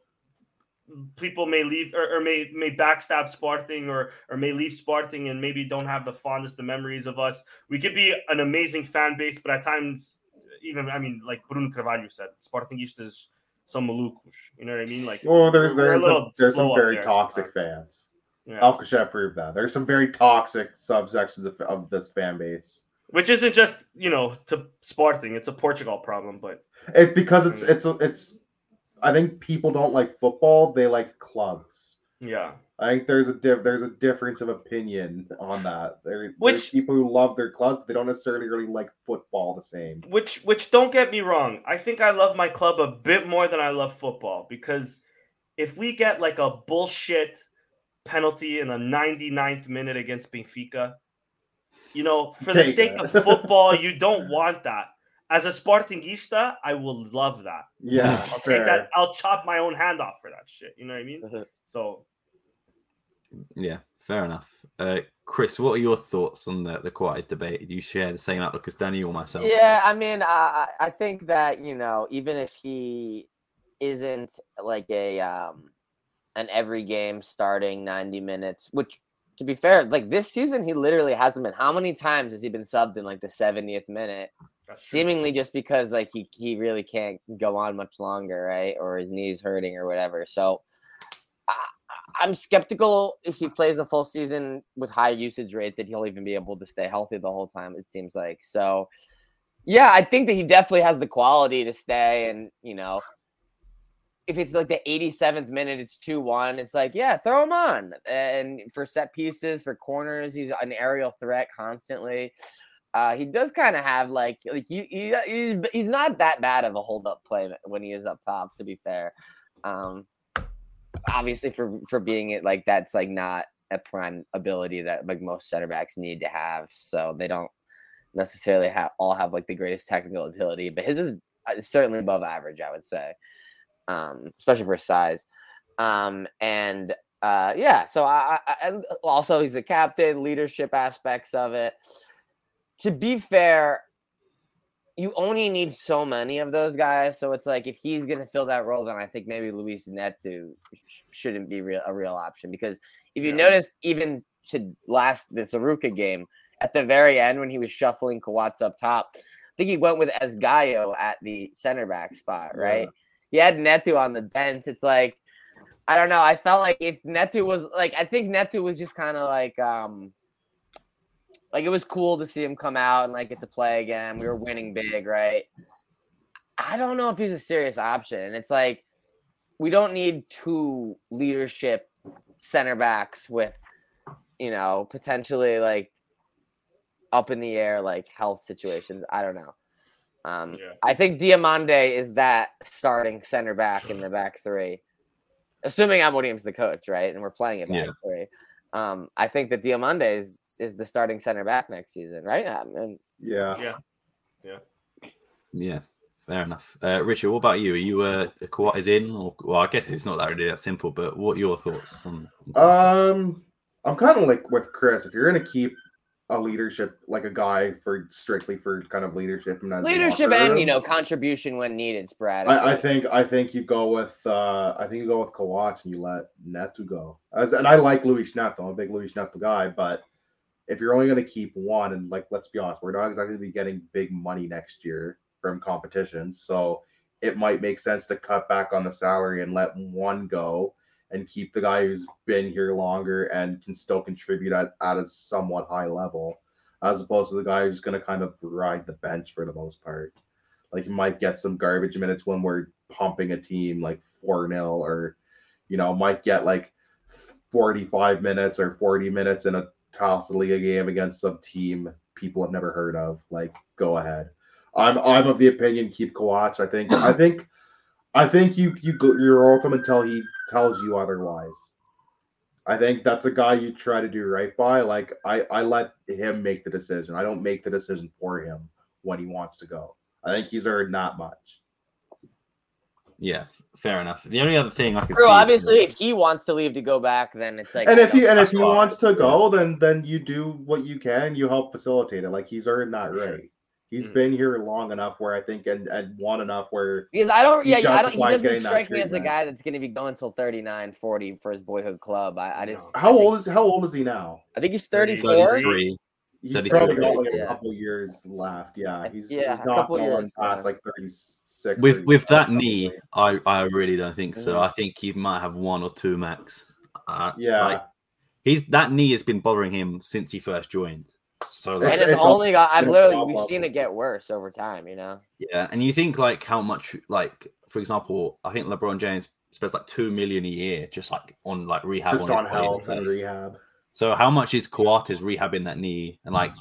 people may leave or, or may may backstab Sporting or or may leave Sporting and maybe don't have the fondest of memories of us. We could be an amazing fan base, but at times, even I mean, like Bruno Carvalho said, Sportingistas são malucos. You know what I mean? Like, Oh, there's there's, a, there's some very there toxic sometimes. fans. Yeah. Alcochete proved that. There's some very toxic subsections of, of this fan base. Which isn't just you know to Sporting; it's a Portugal problem. But It's because it's Mm. it's it's. I think people don't like football; they like clubs. Yeah, I think there's a diff, there's a difference of opinion on that. There, there's Which- people who love their clubs, but they don't necessarily really like football the same. which which don't get me wrong. I think I love my club a bit more than I love football because if we get like a bullshit penalty in the 99th minute against Benfica, you know, for the sake it. of football, you don't want that. As a Sportingista, I will love that. Yeah, I'll fair. take that. I'll chop my own hand off for that shit. You know what I mean? So Yeah, fair enough. Uh, Chris, what are your thoughts on the the Coates debate? Do you share the same outlook as Danny or myself? Yeah, I mean, I I I think that you know, even if he isn't like a um an every game starting ninety minutes, which to be fair, like this season he literally hasn't been. How many times has he been subbed in like the seventieth minute? Seemingly just because like he he really can't go on much longer, right? Or his knees hurting or whatever. So. I'm skeptical if he plays a full season with high usage rate that he'll even be able to stay healthy the whole time. It seems like so. Yeah, I think that he definitely has the quality to stay, and you know, if it's like the 87th minute, it's two one. It's like yeah, throw him on, and for set pieces, for corners, he's an aerial threat constantly. Uh, he does kind of have like like you, he, he's he's not that bad of a hold up play when he is up top. To be fair, um, obviously for for being it like that's like not a prime ability that like most center backs need to have. So they don't necessarily have all have like the greatest technical ability, but his is uh, certainly above average, I would say, um, especially for size. Um, and uh, yeah, so I, I also he's a captain, leadership aspects of it. To be fair, you only need so many of those guys. So it's like if he's gonna fill that role, then I think maybe Luis Neto sh- shouldn't be real a real option because if you Yeah. notice, even to last the Arouca game at the very end when he was shuffling Coates up top, I think he went with Esgaio at the center back spot, right? He had Neto on the bench. It's like I don't know. I felt like if Neto was like, I think Neto was just kind of like, um, like it was cool to see him come out and like get to play again. We were winning big, right? I don't know if he's a serious option. And it's like we don't need two leadership center backs with, you know, potentially like up in the air like health situations. I don't know. Um, Yeah. I think Diomande is that starting center back in the back three, assuming Amorim's the coach, right? And we're playing it back Yeah. three. Um, I think that Diomande is is the starting center back next season, right? Um, and Yeah. Yeah. Yeah, fair enough. Uh, Richard, what about you? Are you uh, a Coates in? Or, well, I guess it's not that really that simple, but what are your thoughts on? on Um, I'm kind of like with Chris. If you're gonna keep a leadership, like a guy for strictly for kind of leadership and as leadership and you know contribution when needed, sporadically. I, I think I think you go with uh I think you go with Coates and you let Neto go. As and I like Luis Neto, I'm a big Luis Neto guy, but if you're only gonna keep one and like let's be honest, we're not exactly be getting big money next year from competitions. So it might make sense to cut back on the salary and let one go and keep the guy who's been here longer and can still contribute at, at a somewhat high level, as opposed to the guy who's gonna kind of ride the bench for the most part. Like you might get some garbage minutes when we're pumping a team like 4 0 or you know, might get like 45 minutes or 40 minutes in a Taça Liga game against some team people have never heard of. Like, go ahead. I'm I'm of the opinion keep Coates. I think I think I think you you you're off him until he tells you otherwise. I think that's a guy you try to do right by. Like I I let him make the decision. I don't make the decision for him when he wants to go. I think he's earned that much. Yeah, fair enough. The only other thing I could Bro, see is- obviously, if he wants to leave to go back, then it's like. and if he and if he wants to go, then then you do what you can. You help facilitate it. Like he's earned that right. He's Mm. been here long enough where I think and and won enough where Because I don't, yeah, I don't. He doesn't strike me as a guy that's going to be going until 39, 40 for his boyhood club. I, I No. just. I how think- old is how old is he now? I think he's 34. 33. He's 33, probably got like a couple years left. Yeah, he's, Yeah, he's a not couple going years, past yeah. like 36. With with that 37, knee. I, I really don't think so. Mhm. I think he might have one or two max. Uh, Yeah. like, He's that knee has been bothering him since he first joined. So like, and It's- it's, it's only got. I've literally we've seen it get worse over time. You know. yeah, and you think like how much like for example, I think LeBron James spends like two million a year just like on like rehab Just on, on his body and health and rehab. So how much is Coates rehabbing that knee? And like,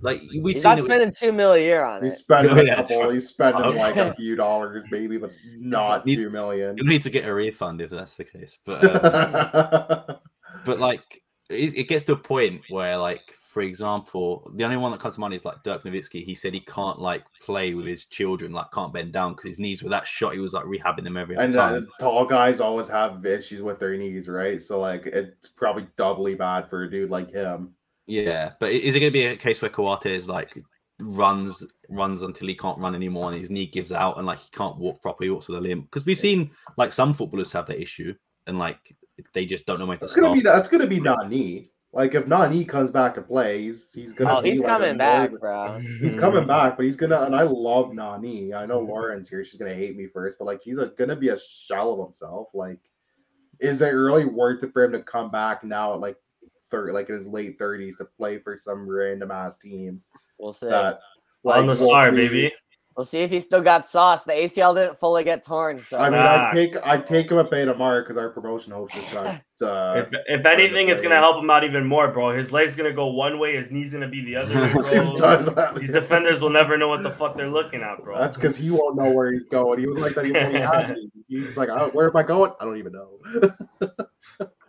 like we've He's not it with- spending two mil a year on He's it. spending Oh, a couple. right. He's spending Okay. like a few dollars, maybe, but not Need- two million. you need to get a refund if that's the case. But um, but like it, it gets to a point where like for example the only one that comes to mind is like dirk nowitzki he said he can't like play with his children like can't bend down because his knees were that shot he was like rehabbing them every other and uh, time tall guys always have issues with their knees, right? So like, it's probably doubly bad for a dude like him. yeah but is it going to be a case where Coates like runs runs until he can't run anymore and his knee gives out and like he can't walk properly he walks with a limp because we've seen like some footballers have that issue and like they just don't know when to It's gonna stop be that's gonna be Nani. Like if Nani comes back to play, he's he's gonna. Oh, be he's like coming back, more- bro. He's coming back, but he's gonna. And I love Nani. I know mm-hmm. Lauren's here; she's gonna hate me first, but like he's a, gonna be a shell of himself. Like, is it really worth it for him to come back now at like third, like in his late thirties, to play for some random ass team We'll see. that? on the we'll star, see. baby. We'll see if he still got sauce. The ACL didn't fully get torn. So I mean, Nah. I take I take him at Beta Mark because our promotion host just got. Uh, If, if anything, it's gonna help him out even more, bro. His leg's gonna go one way, his knee's gonna be the other way, he's bro. done that. These defenders will never know what the fuck they're looking at, bro. That's because he won't know where he's going. He was like that when he had me. He's like, "Oh, where am I going? I don't even know.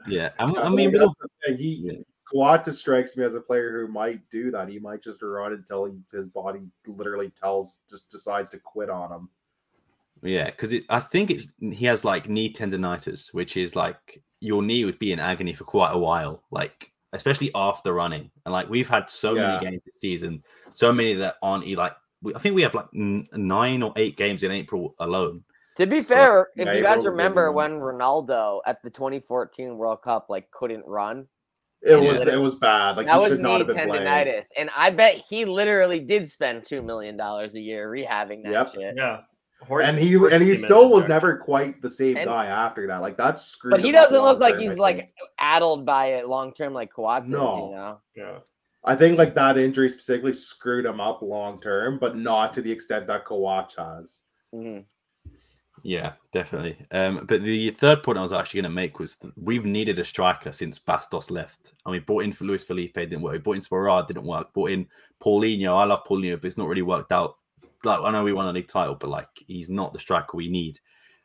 yeah i, I mean that's the thing. He Yeah. Coates strikes me as a player who might do that. He might just run until he, his body literally tells, just decides to quit on him. Yeah, because I think it's he has like knee tendonitis, which is like your knee would be in agony for quite a while, like especially after running. And like we've had so Yeah. many games this season, so many that aren't like we, I think we have like n- nine or eight games in April alone. to be fair, if Yeah, you guys remember when Ronaldo at the 2014 World Cup like couldn't run, It Yeah. was it was bad. Like that he was should not knee have been playing. tendonitis, and I bet he literally did spend two million dollars a year rehabbing that Yep. shit. yeah. Horse, And he and he still was there. never quite the same And- guy after that. Like that's screwed. But he doesn't look like he's like addled by it long term like Kawhi No. you know. Yeah. I think like that injury specifically screwed him up long term, but not to the extent that Coates has. Mhm. Yeah, definitely. Um, but the third point I was actually going to make was we've needed a striker since Bas Dost left. And we bought in for Luiz Phellype, didn't work. We brought in Sporar, didn't work. Brought in Paulinho. I love Paulinho, but it's not really worked out. Like I know we won a league title, but like he's not the striker we need.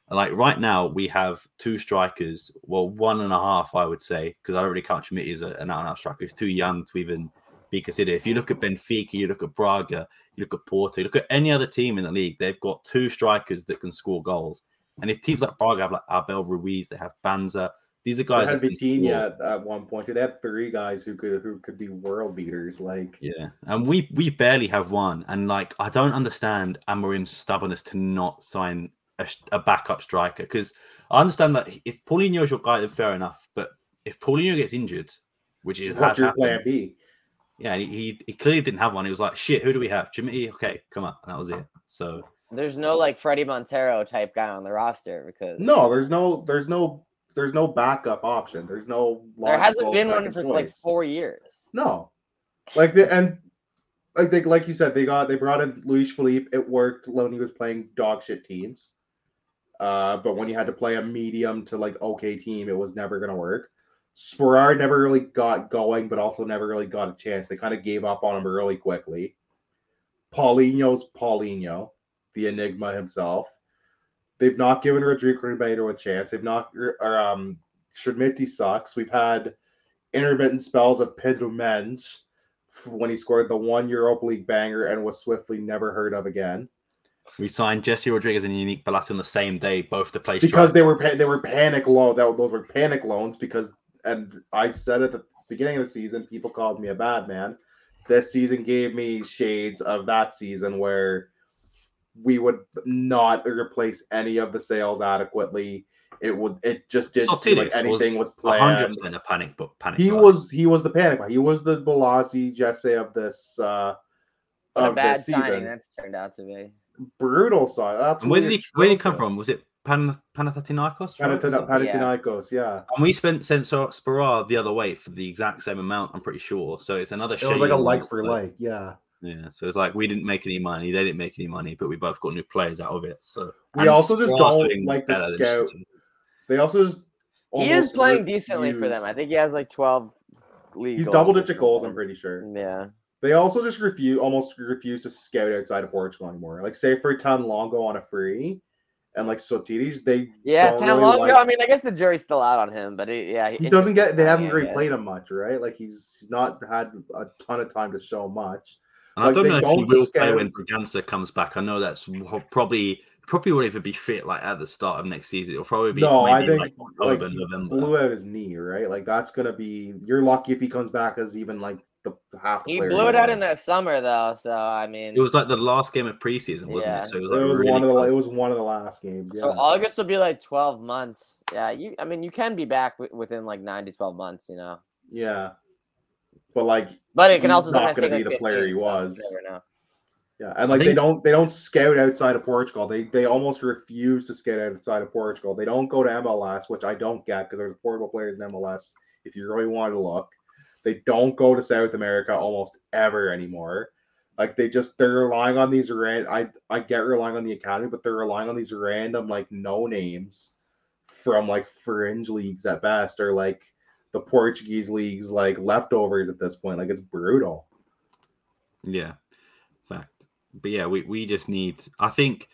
Like right now, we have two strikers. Well, one and a half, I would say, because I don't really count Chermiti as an out-and-out striker. He's too young to even be considered. If you look at Benfica, you look at Braga, you look at Porto, you look at any other team in the league, they've got two strikers that can score goals. And if teams like Braga have like Abel Ruiz, they have Banza, these are They guys had can. Vitinha at, one point. They had three guys who could who could be world beaters. Like Yeah, and we we barely have one, and like I don't understand Amorim's stubbornness to not sign a, a backup striker because I understand that if Paulinho is your guy, then fair enough. But if Paulinho gets injured, which is what's your happened, plan B? Yeah, he, he he clearly didn't have one. He was like, "Shit, who do we have? Jimmy? Okay, come on," and that was it. So There's no like Fredy Montero type guy on the roster because No, there's no there's no there's no backup option. There's no there hasn't been one for like four years. No, like the and like they like you said they got they brought in Luiz Phellype. It worked when he was playing dog shit teams. Uh, but when you had to play a medium to like okay team, it was never gonna work. Sporar never really got going, but also never really got a chance. They kind of gave up on him really quickly. Paulinho's Paulinho, the enigma himself. They've not given Rodrigo Ribeiro a chance. They've not or um Chermiti sucks. We've had intermittent spells of Pedro Mendes when he scored the one Europa League banger and was swiftly never heard of again we signed Jesé Rodríguez and Yannick Bolasie on the same day, both to play because striker. they were pa- they were panic loan. That those were panic loans because and I said at the beginning of the season, people called me a bad man. This season gave me shades of that season where we would not replace any of the sales adequately. It would it just didn't seem like Sotiris was anything was, hundred planned. percent a panic, but panic. He buy. was he was the panic buy. He was the Bolasie Jesé of this uh What a of bad this season. signing that's turned out to be. Brutal sign. Where did Absolutely he where did he come from? Was it Pan- Panathinaikos, right? Was? Panathinaikos, yeah. And we spent Sensor Sporar the other way for the exact same amount, I'm pretty sure. So it's another It was like a shame, like for like, yeah. Yeah, so it's like we didn't make any money, they didn't make any money, but we both got new players out of it. So We and also just Sporar's don't like the better scout. They also just He is almost playing decently for them. I think he has like 12 league. He's goals double digit goals, I'm pretty sure. Yeah. They also just refuse almost refuse to scout outside of Portugal anymore. Like say for Tanlongo on a free and like Sotiris, they Yeah, don't really Longo. like- I mean, I guess the jury's still out on him, but he, yeah, he doesn't get they haven't I really played him much, right? Like he's he's not had a ton of time to show much. And I don't they know if he will play when Bragança comes back. I know that's probably probably won't even be fit like at the start of next season. It'll probably be No, I think like like October, he November. blew out his knee, right? Like that's gonna be you're lucky if he comes back as even like the half. The He blew it out in that summer though, so I mean, It was like the last game of preseason, wasn't Yeah. it? So it was It was really one of the it was one of the last games. Yeah. so August will be like 12 months. Yeah, you. I mean, you can be back wi- within like nine to 12 months, you know. yeah. But like But it can He's also not gonna be like the player he was. Yeah, and like they don't they don't scout outside of Portugal. They they almost refuse to scout outside of Portugal. They don't go to MLS, which I don't get because there's affordable players in MLS. If you really want to look, they don't go to South America almost ever anymore. Like they just they're relying on these ran. I I get relying on the academy, but they're relying on these random like no names from like fringe leagues at best, or like the Portuguese leagues like leftovers at this point. Like it's brutal. Yeah, fact. But yeah, we, we just need. I think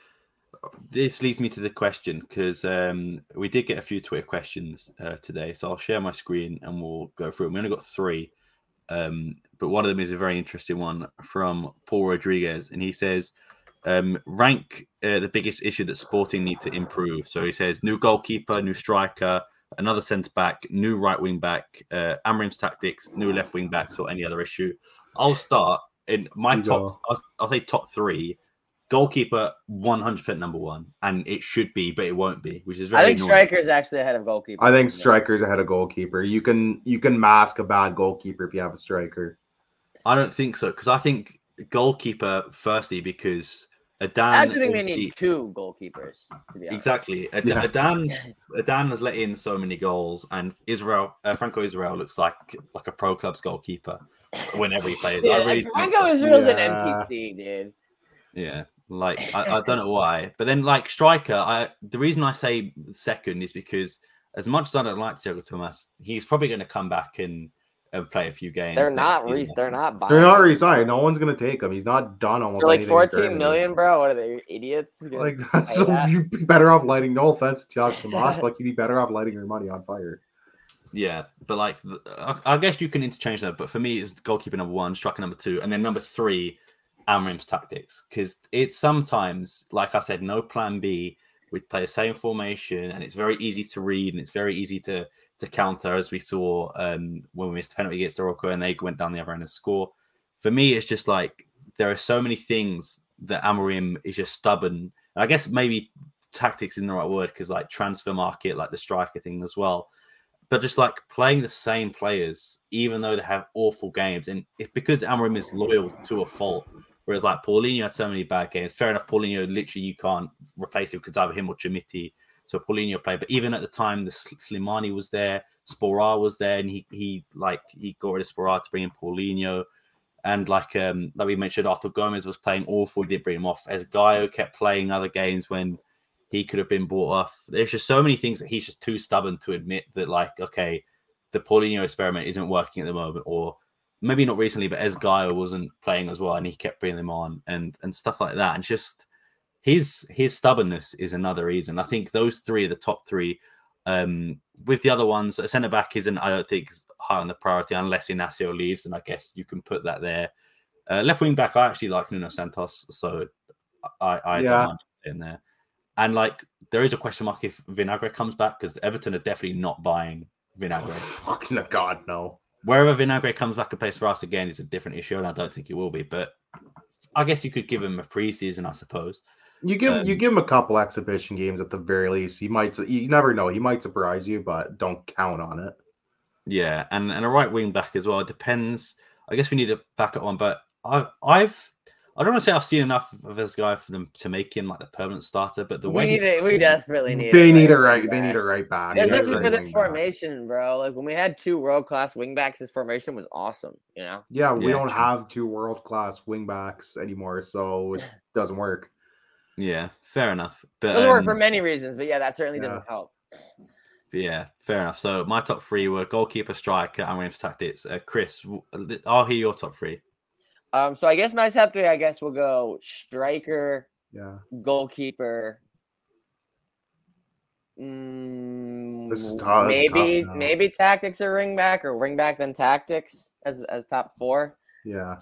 this leads me to the question because um, we did get a few Twitter questions uh, today. So I'll share my screen and we'll go through them. We only got three, um, but one of them is a very interesting one from Paul Rodriguez, and he says, um, "Rank uh, the biggest issue that Sporting need to improve." So he says, "New goalkeeper, new striker." Another centre back, new right wing back, uh, Amorim's tactics, new left wing backs, or any other issue. I'll start in my You top. I'll, I'll say top three. Goalkeeper, one hundred percent number one, and it should be, but it won't be, which is very. I think annoying. striker's actually ahead of goalkeeper. I think Yeah. strikers ahead of goalkeeper. You can you can mask a bad goalkeeper if you have a striker. I don't think so because I think goalkeeper firstly because Adan. I actually think they need two goalkeepers. To be honest. Exactly. Ad- Yeah. Adan, Adan has let in so many goals, and Israel, uh, Franco Israel looks like like a pro club's goalkeeper whenever he plays. Yeah, I really like, think Franco so. Israel's an Yeah. NPC, dude. Yeah, like I, I don't know why, but then like striker, I the reason I say second is because as much as I don't like Thiago Tomas, he's probably going to come back and, and play a few games. They're not season. re- They're not buying. They're not him. resigning. No one's gonna take him. He's not done almost For like anything in 14 Germany. million, bro. What are they idiots? You're Like that's so that? you'd be better off lighting. No offense to Thiago Tomas, but like you'd be better off lighting your money on fire. Yeah, but like I, I guess you can interchange that. But for me, it's goalkeeper number one, striker number two, and then number three, Amorim's tactics. Because it's sometimes, like I said, no plan B. We play the same formation, and it's very easy to read, and it's very easy to to counter, as we saw um, when we missed a penalty against Arouca, and they went down the other end and score. For me, it's just like there are so many things that Amorim is just stubborn. And I guess maybe tactics in the right word because like transfer market, like the striker thing as well but just like playing the same players, even though they have awful games, and it's because Amorim is loyal to a fault. Whereas like Paulinho had so many bad games. Fair enough, Paulinho literally you can't replace him because either him or Chermiti. So Paulinho played, but even at the time, the Slimani was there, Sporar was there, and he he like he got rid of Sporar to bring in Paulinho. And like um like we mentioned, Arthur Gomes was playing awful. He did bring him off. Esgaio kept playing other games when he could have been bought off. There's just so many things that he's just too stubborn to admit that, like, okay, the Paulinho experiment isn't working at the moment, or maybe not recently, but Esgaio wasn't playing as well, and he kept bringing them on and and stuff like that. And just his his stubbornness is another reason. I think those three are the top three. Um, with the other ones, a centre back isn't, I don't think, is high on the priority unless Inacio leaves, and I guess you can put that there. Uh, left wing back, I actually like Nuno Santos, so I, I Yeah. don't mind in there. And like, there is a question mark if Vinagre comes back because Everton are definitely not buying Vinagre. Fucking God, no. Wherever Vinagre comes back and plays for us again is a different issue, and I don't think it will be. But I guess you could give him a preseason, I suppose. You give you Um, give him a couple exhibition games at the very least. He might. You never know. He might surprise you, but don't count on it. Yeah, and and a right wing back as well. It depends. I guess we need a backup one, but I, I've I don't want to say I've seen enough of this guy for them to make him like the permanent starter, but the We way need it. We desperately need. They need a right right. They need a back. right back. Yeah, They need a Especially right for this wing back. formation, bro. Like when we had two world class wing backs, this formation was awesome. You know. Yeah, we Yeah, don't true. have two world class wing backs anymore, so it doesn't work. yeah, fair enough. But Doesn't work um, for many reasons, but yeah, that certainly Yeah. doesn't help. Yeah, fair enough. So my top three were goalkeeper, striker, and Williams tactics. Uh, Chris, w- are he your top three? Um, so I guess my top three, I guess we'll go striker, Yeah, goalkeeper. Mm, This is tough- this is tough maybe maybe tactics or ring back or ring back then tactics as as top four, yeah,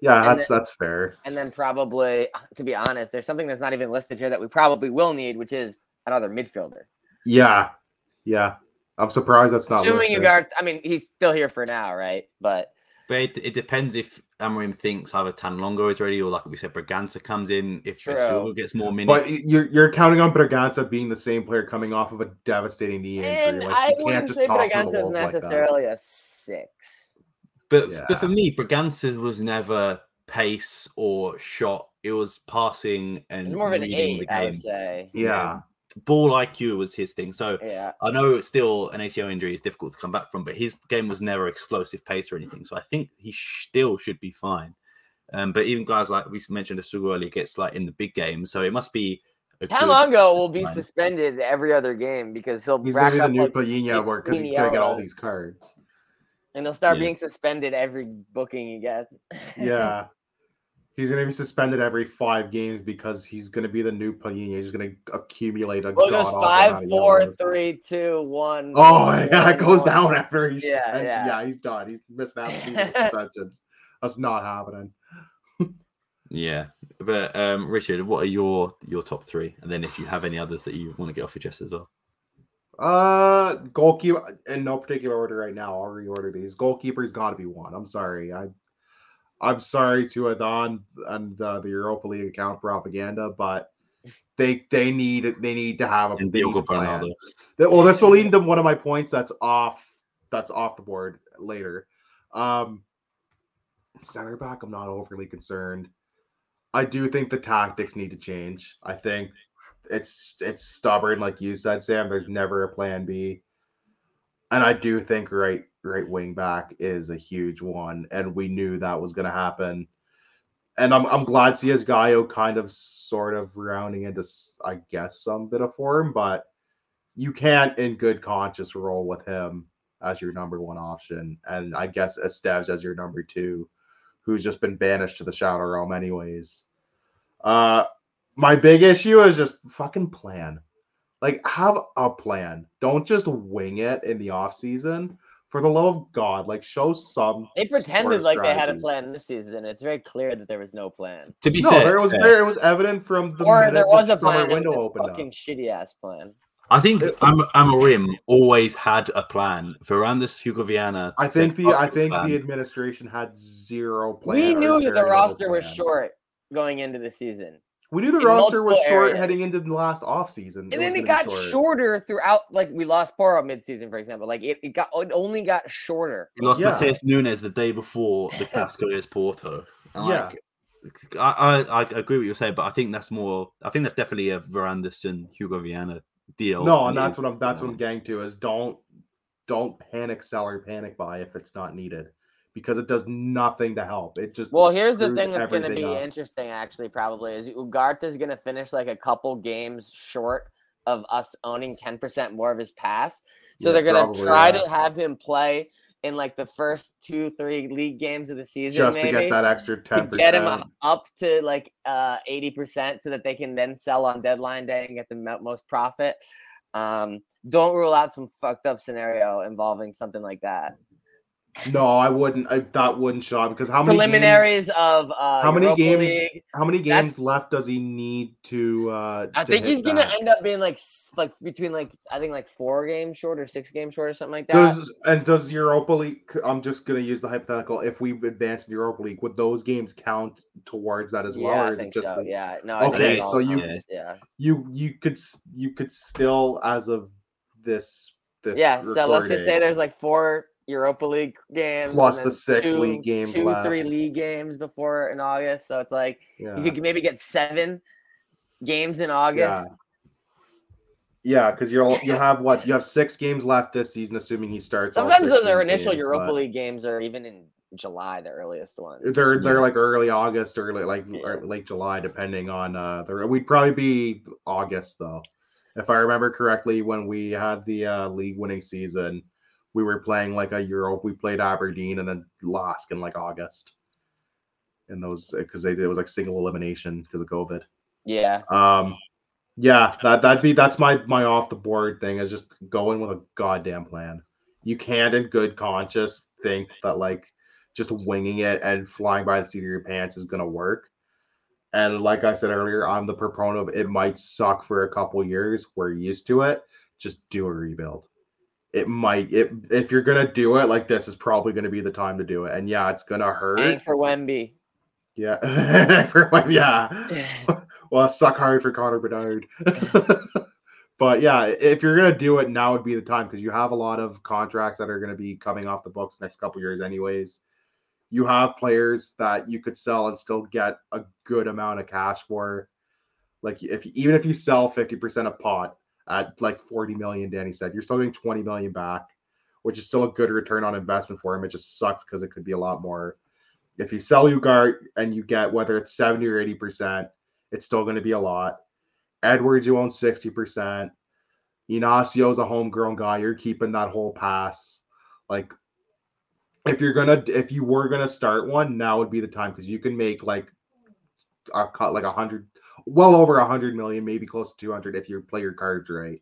yeah. And That's that's fair. and then probably to be honest, there's something that's not even listed here that we probably will need, which is another midfielder. Yeah, yeah. I'm surprised that's not. Assuming listed. you got, I mean, he's still here for now, right? But But it, it depends if Amorim thinks either Tanlongo is ready or, like we said, Bragança comes in. If True. Essugo gets more minutes. But minutes, you're you're counting on Bragança being the same player coming off of a devastating knee injury. and Like, I you can't wouldn't just say toss him Bragança is wolves like necessarily a six. but Yeah. but for me, Bragança was never pace or shot. It was passing and He's more of an eight, I would say. Yeah, Ball IQ was his thing. So Yeah. I know it's still an ACL injury is difficult to come back from, but his game was never explosive pace or anything. So I think he still should be fine. Um, but even guys like we mentioned, Essugo earlier gets like in the big game, so it must be. A good Tanlongo will be suspended every other game because he'll he's gonna rack be the up new like, Palhinha work because he's gonna get all these cards. and he'll start Yeah. being suspended every booking he gets. Yeah. He's gonna be suspended every five games because he's gonna be the new Palhinha. He's gonna accumulate a well, it goes god-awful five, amount of four, yellows. three, two, one. Oh one, yeah, it goes one. down after he's Yeah, suspension. yeah. yeah. he's done. He's missed that season suspensions. That's not happening. Yeah, but um, Richard, what are your your top three? And then if you have any others that you want to get off your chest as well. Uh, goalkeeper in no particular order right now. I'll reorder these. Goalkeeper's got to be one. I'm sorry. I, I'm sorry to Adan and uh, the Europa League account propaganda, but they they need they need to have a And Diogo plan. Bernardo. Well, this will lead into one of my points that's off that's off the board later. Um center back, I'm not overly concerned. I do think the tactics need to change. I think it's it's stubborn, like you said, Sam. There's never a plan B. And I do think right right wing back is a huge one, and we knew that was gonna happen. And I'm I'm glad Esgaio kind of sort of rounding into I guess some bit of form, but you can't in good conscience roll with him as your number one option, and I guess Esteves as your number two, who's just been banished to the shadow realm anyways. Uh my big issue is just fucking plan. Like have a plan. Don't just wing it in the off season. For the love of God, like show some. They sort pretended of like they had a strategy. plan this season. It's very clear that there was no plan. To be No, fair, there was fair, very, it was evident from the or minute there the a plan. Window was a opened fucking up. shitty ass plan. I think It- Am- Amorim always had a plan. Varandas Hugo Viana. I think the I think plan." the administration had zero plan. we knew that the little roster was plan. short going into the season. We knew the roster was short areas. heading into the last off season. And then it got shorter throughout. Like we lost Porro midseason, for example. Like it, it got it only got shorter. We lost Yeah. Matheus Nunes the day before the Casco against Porto. And Yeah. like, I, I I agree with you saying, but I think that's more. I think that's definitely a Varandas and Hugo Viana deal. No, and that's what I'm that's what I'm getting to is don't don't panic sell or panic buy if it's not needed because it does nothing to help. It just Well, here's the thing that's going to be up. interesting, actually, probably is Ugarte is going to finish like a couple games short of us owning 10% more of his pass. So Yeah, they're going to try yeah. to have him play in like the first two, three league games of the season, just to get that extra to ten get him up- to like uh 80% so that they can then sell on deadline day and get the most profit. Um, don't rule out some fucked up scenario involving something like that. No, I wouldn't. I, that wouldn't show because how many games, Preliminaries of uh, how many Europa games- League. how many games left does he need to? uh I to think he's gonna end up being like like between like I think like four games short or six games short or something like that. Does and does Europa League? I'm just gonna use the hypothetical. If we advance in Europa League, would those games count towards that as well, I or is it just so. the- Yeah, no. I Okay, so you- counts, yeah, you you could you could still as of this this yeah. So let's just say there's like four Europa League games Plus the six two- league games two, left. three league games before in August. So it's like Yeah. you could maybe get seven games in August. Yeah, because you'll you have what you have six games left this season, assuming he starts. Sometimes those are initial games, Europa but League games, or even in July, the earliest ones. They're they're Yeah. like early August, early like Yeah. late July, depending on uh. The, we'd probably be August though, if I remember correctly. When we had the uh, league winning season, we were playing like a Euro. We played Aberdeen and then lost in like August. And those because they it was like single elimination because of COVID. Yeah, Um, yeah, that that'd be that's my my off the board thing is just going with a goddamn plan. You can't, in good conscience, think that like just winging it and flying by the seat of your pants is gonna work. And like I said earlier, I'm the proponent of it might suck for a couple years. We're used to it. Just do a rebuild. It might. It if you're gonna do it like this is probably gonna be the time to do it. And yeah, it's gonna hurt. ain't for Wemby. Yeah, For, like, yeah. Well, suck hard for Connor Bedard. but yeah, if you're gonna do it, now would be the time because you have a lot of contracts that are gonna be coming off the books next couple years, anyways. You have players that you could sell and still get a good amount of cash for. Like if even if you sell fifty percent of Pote at like forty million, Danny said, you're still getting twenty million back, which is still a good return on investment for him. It just sucks because it could be a lot more. If you sell Ugarte and you get whether it's seventy or eighty percent, it's still going to be a lot. Edwards, you own 60%. Inacio's a homegrown guy. You're keeping that whole pass. Like, if you're gonna, if you were gonna start one, now would be the time because you can make like a cut like a hundred, well over a hundred million, maybe close to 200 if you play your cards right.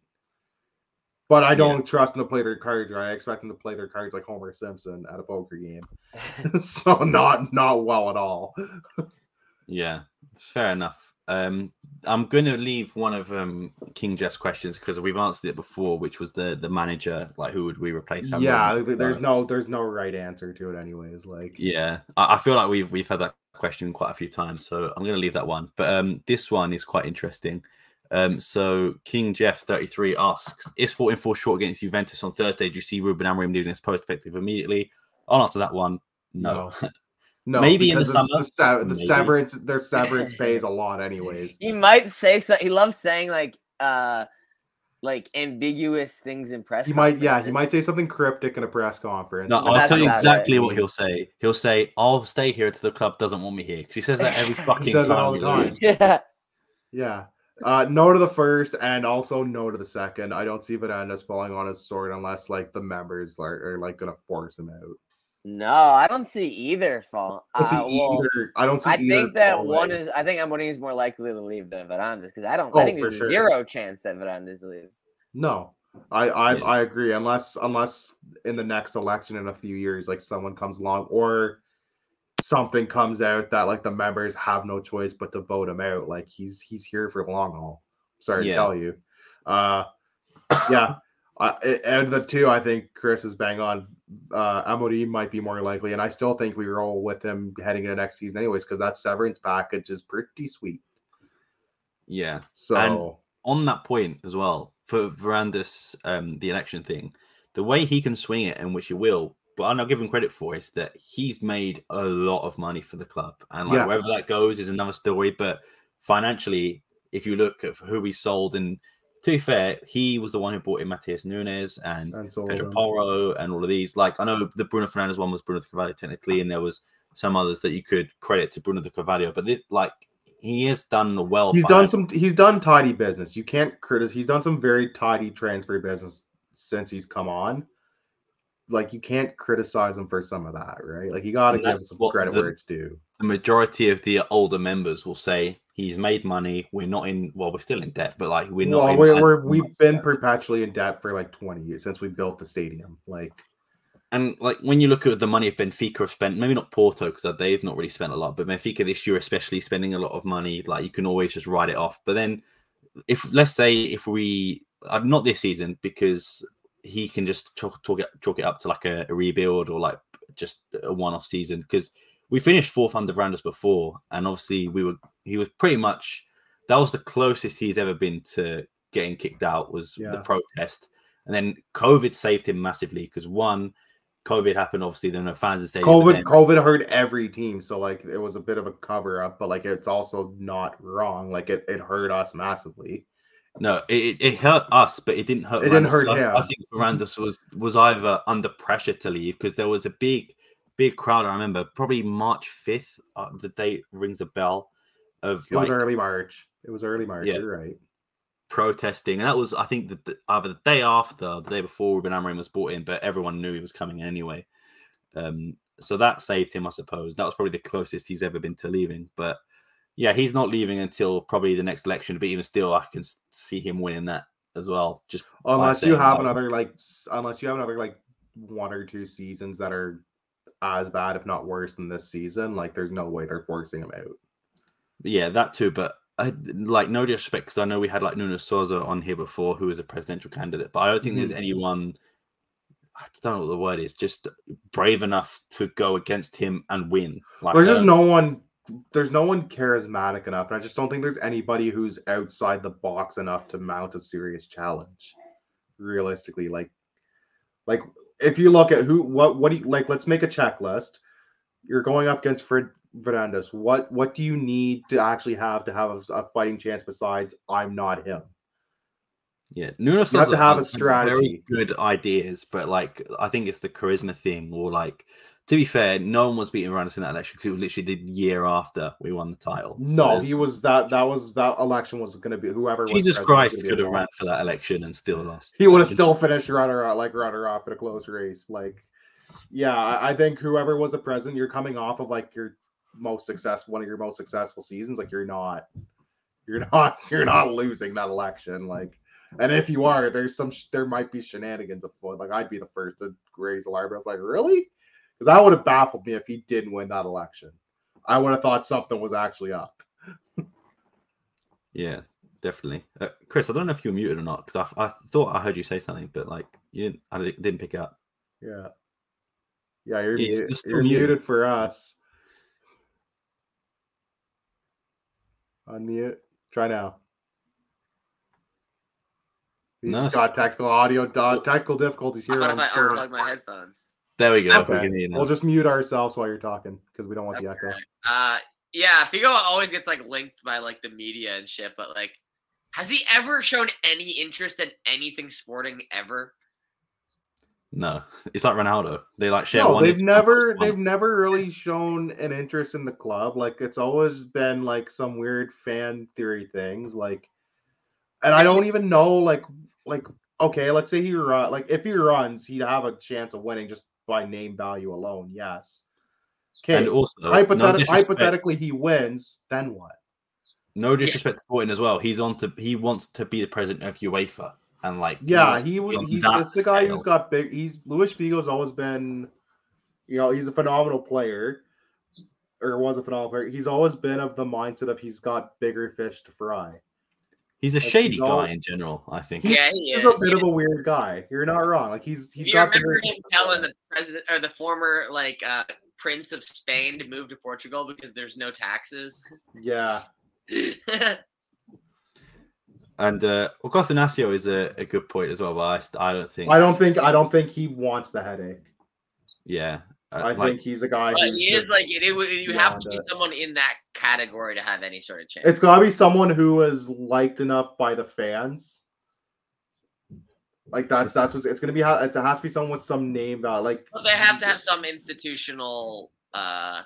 But I don't trust them to play their cards right. I expect them to play their cards like Homer Simpson at a poker game. so not not well at all. Yeah, fair enough. Um, I'm going to leave one of um, King Jeff's questions because we've answered it before, which was the the manager. Like, who would we replace? Yeah, would we- th- there's no there's no right answer to it anyways. Like Yeah, I, I feel like we've we've had that question quite a few times, so I'm going to leave that one. But um, this one is quite interesting. Um, so King Jeff 33 asks: If Sporting fall short against Juventus on Thursday, do you see Ruben Amorim leaving his post effective immediately? I'll answer that one. No. no, Maybe in the because summer, The, se- the severance their severance pays a lot anyways. He might say so. He loves saying like uh like ambiguous things in press. He might yeah, he might say something cryptic in a press conference. No, But I'll tell you about it. exactly what he'll say. He'll say, "I'll stay here until the club doesn't want me here," because he says that every fucking says that time. all the time. Yeah. Yeah. Uh, no to the first and also no to the second. I don't see Varandas falling on his sword unless like the members are, are like gonna force him out. No, I don't see either fall. I don't see Uh, well, either. I don't see I either think that one away. is. I think Amorim is more likely to leave than Varandas because I don't. Oh, I think for there's sure. zero chance that Varandas leaves. No, I I, Yeah. I agree. Unless unless in the next election in a few years, like someone comes along or something comes out that like the members have no choice but to vote him out. Like he's he's here for the long haul. Sorry Yeah. to tell you. Uh, yeah. Uh, out of the two, I think Chris is bang on. Uh, Amorim might be more likely, and I still think we roll with him heading into next season, anyways, because that severance package is pretty sweet. Yeah. So on that point as well, for Varandas, um, the election thing, the way he can swing it and which he will, but I'm not giving credit for is that he's made a lot of money for the club, and like Yeah. wherever that goes is another story. But financially, if you look at who we sold, and to be fair, he was the one who brought in Matheus Nunes and and so Pedro Porro and all of these. Like I know the Bruno Fernandes one was Bruno de Carvalho technically, and there was some others that you could credit to Bruno de Carvalho, but this like he has done well. he's done some he's done tidy business. You can't criticize he's done some very tidy transfer business since he's come on. Like you can't criticize him for some of that right? Like you got to give some credit the- where it's due the majority of the older members will say he's made money. We're not in. Well, we're still in debt, but like we're not. well we're, much we've been perpetually in debt for like 20 years since we built the stadium like and like when you look at the money if Benfica have spent, maybe not Porto because they've not really spent a lot, but Benfica this year especially spending a lot of money. Like you can always just write it off. But then, if let's say if we, uh, not this season because he can just chalk, chalk, it, chalk it up to like a, a rebuild or like just a one-off season because we finished fourth under Varandas before, and obviously we were he was pretty much that was the closest he's ever been to getting kicked out was the protest, and then COVID saved him massively because one, COVID happened, obviously Then no fans stadium. but COVID then- COVID hurt every team, so like it was a bit of a cover up, but like it's also not wrong. Like it, it hurt us massively. No, it, it- hurt us, but it didn't hurt. It didn't Varandas, hurt I, I think Varandas was was either under pressure to leave because there was a big, big crowd. I remember probably March fifth. Uh, the date rings a bell of It like was early March. It was early March. Yeah. You're right. protesting, and that was I think the, the, either the day after, the day before Ruben Amorim was brought in, but everyone knew he was coming anyway. Um, so that saved him, I suppose. That was probably the closest he's ever been to leaving. But yeah, he's not leaving until probably the next election. But even still, I can see him winning that as well. Just Unless you have another like, unless you have another like one or two seasons that are as bad, if not worse, than this season. Like, there's no way they're forcing him out. Yeah, that too. But I, like, no disrespect, because I know we had like Nuno Souza on here before, who was a presidential candidate, but I don't think there's Mhm. anyone. I don't know what the word is. Just brave enough to go against him and win. Like, There's just uh, no one. There's no one charismatic enough, and I just don't think there's anybody who's outside the box enough to mount a serious challenge. Realistically, like, like if you look at who, what, what do you like? Let's make a checklist. You're going up against Fred Fernandez. What, what do you need to actually have to have a, a fighting chance besides I'm not him? Yeah, Nuno You have to have a strategy. Very good ideas, but like I think it's the charisma thing, or like to be fair, no one was beating Varandas in that election because it was literally the year after we won the title. No, So he was that. That was that election was going to be whoever. was Jesus Christ could have ran for that election and still lost. he would have still finished runner up like runner up in a close race. Like, yeah, I I think whoever was the president, you're coming off of like your most successful one of your most successful seasons. Like you're not, you're not, you're not losing that election. Like, and if you are, there's some sh- there might be shenanigans afoot. Like I'd be the first to raise alarm. I was like, really? Because that would have baffled me if he didn't win that election. I would have thought something was actually up. Yeah, definitely. Uh, Chris, I don't know if you were muted or not because I, I thought I heard you say something, but like you didn't. I didn't pick up. Yeah. Yeah, you're, Yeah, mu- you're you're muted. muted for us. Unmute. Try now. He's No, got technical audio technical difficulties here. What I Curtis. unplug my headphones? There we go. Okay. We can hear we'll just mute ourselves while you're talking because we don't want the echo. Uh, yeah, Figo always gets like linked by like the media and shit, but like, has he ever shown any interest in anything sporting ever? No, it's like Ronaldo. They like share No, one. they've never post they've once. never really shown an interest in the club. Like it's always been like some weird fan theory things. Like, and I don't even know like like okay, let's say he run like if he runs, he'd have a chance of winning just by name value alone. Yes. Okay. And also, no Hypothet- disrespect, hypothetically, he wins. Then what? no disrespect to Sporting as well. He's on to he wants to be the president of UEFA and like Yeah, he was. on He's that this is the guy who's got big. He's Luis Figo's always been, you know, he's a phenomenal player, or was a phenomenal player. He's always been of the mindset of he's got bigger fish to fry. He's a like, shady he's guy all- in general. I think. Yeah, he He's a bit of a weird guy. You're not wrong. Like he's he's Do you got. remember bigger- him telling the president or the former like uh, prince of Spain to move to Portugal because there's no taxes? Yeah, And uh, Augusto Inácio is a, a good point as well, but I, I don't think. I don't think I don't think he wants the headache. Yeah, I like, think he's a guy. but he is like it, it would you have to be it. someone in that category to have any sort of chance. It's got to be someone who is liked enough by the fans. Like that's that's what it's gonna be. ha- It has to be someone with some name value. Like But they have to have some institutional uh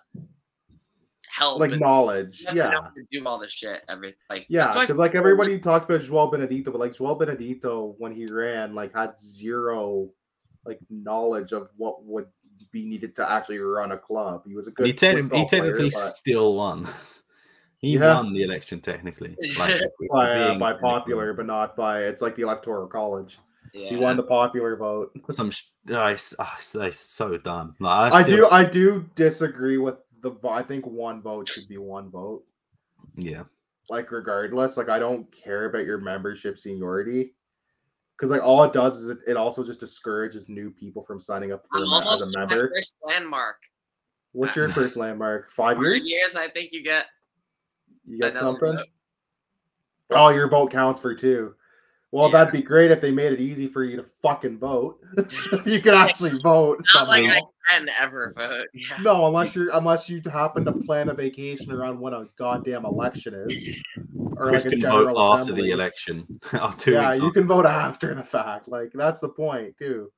help. like knowledge. you have to know Yeah. how to do all this shit. Every like Yeah, because like everybody talked about João Benedito, but like João Benedito when he ran, like had zero like knowledge of what would be needed to actually run a club. He was a good. he, techni- futsal he technically player, but still won. he Yeah. won the election technically. Like, by, uh, by popular, but not by. It's like the electoral college. yeah. He won the popular vote. Some sh- it's, oh, it's, it's so dumb. Like, I still- do. I do disagree with the. I think one vote should be one vote. Yeah, Like regardless, like I don't care about your membership seniority. Because like all it does is it, it also just discourages new people from signing up for I'm a, as a my member. first landmark. What's uh, your first landmark? Five years? years, I think you get You get something? vote. Oh, your vote counts for two. Well, Yeah. that'd be great if they made it easy for you to fucking vote. you could actually vote. Not like. I can ever vote. Yeah. No, unless you're unless you happen to plan a vacation around when a goddamn election is, or Chris like a can vote general after the election. oh, two yeah, you after. can vote after the fact. Like that's the point too.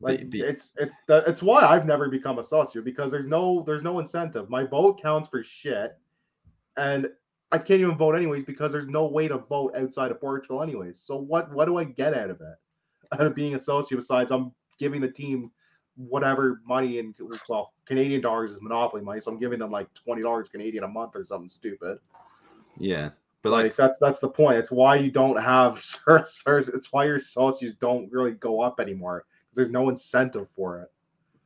Like the- it's it's the, it's why I've never become a socio because there's no there's no incentive. My vote counts for shit, and I can't even vote anyways because there's no way to vote outside of Portugal anyways. So what what do I get out of it? Out of being a socio besides I'm giving the team whatever money and well Canadian dollars is monopoly money, so I'm giving them like twenty dollars Canadian a month or something stupid. Yeah, but like, like, that's that's the point. It's why you don't have Sir, Sir, it's why your socios don't really go up anymore because there's no incentive for it.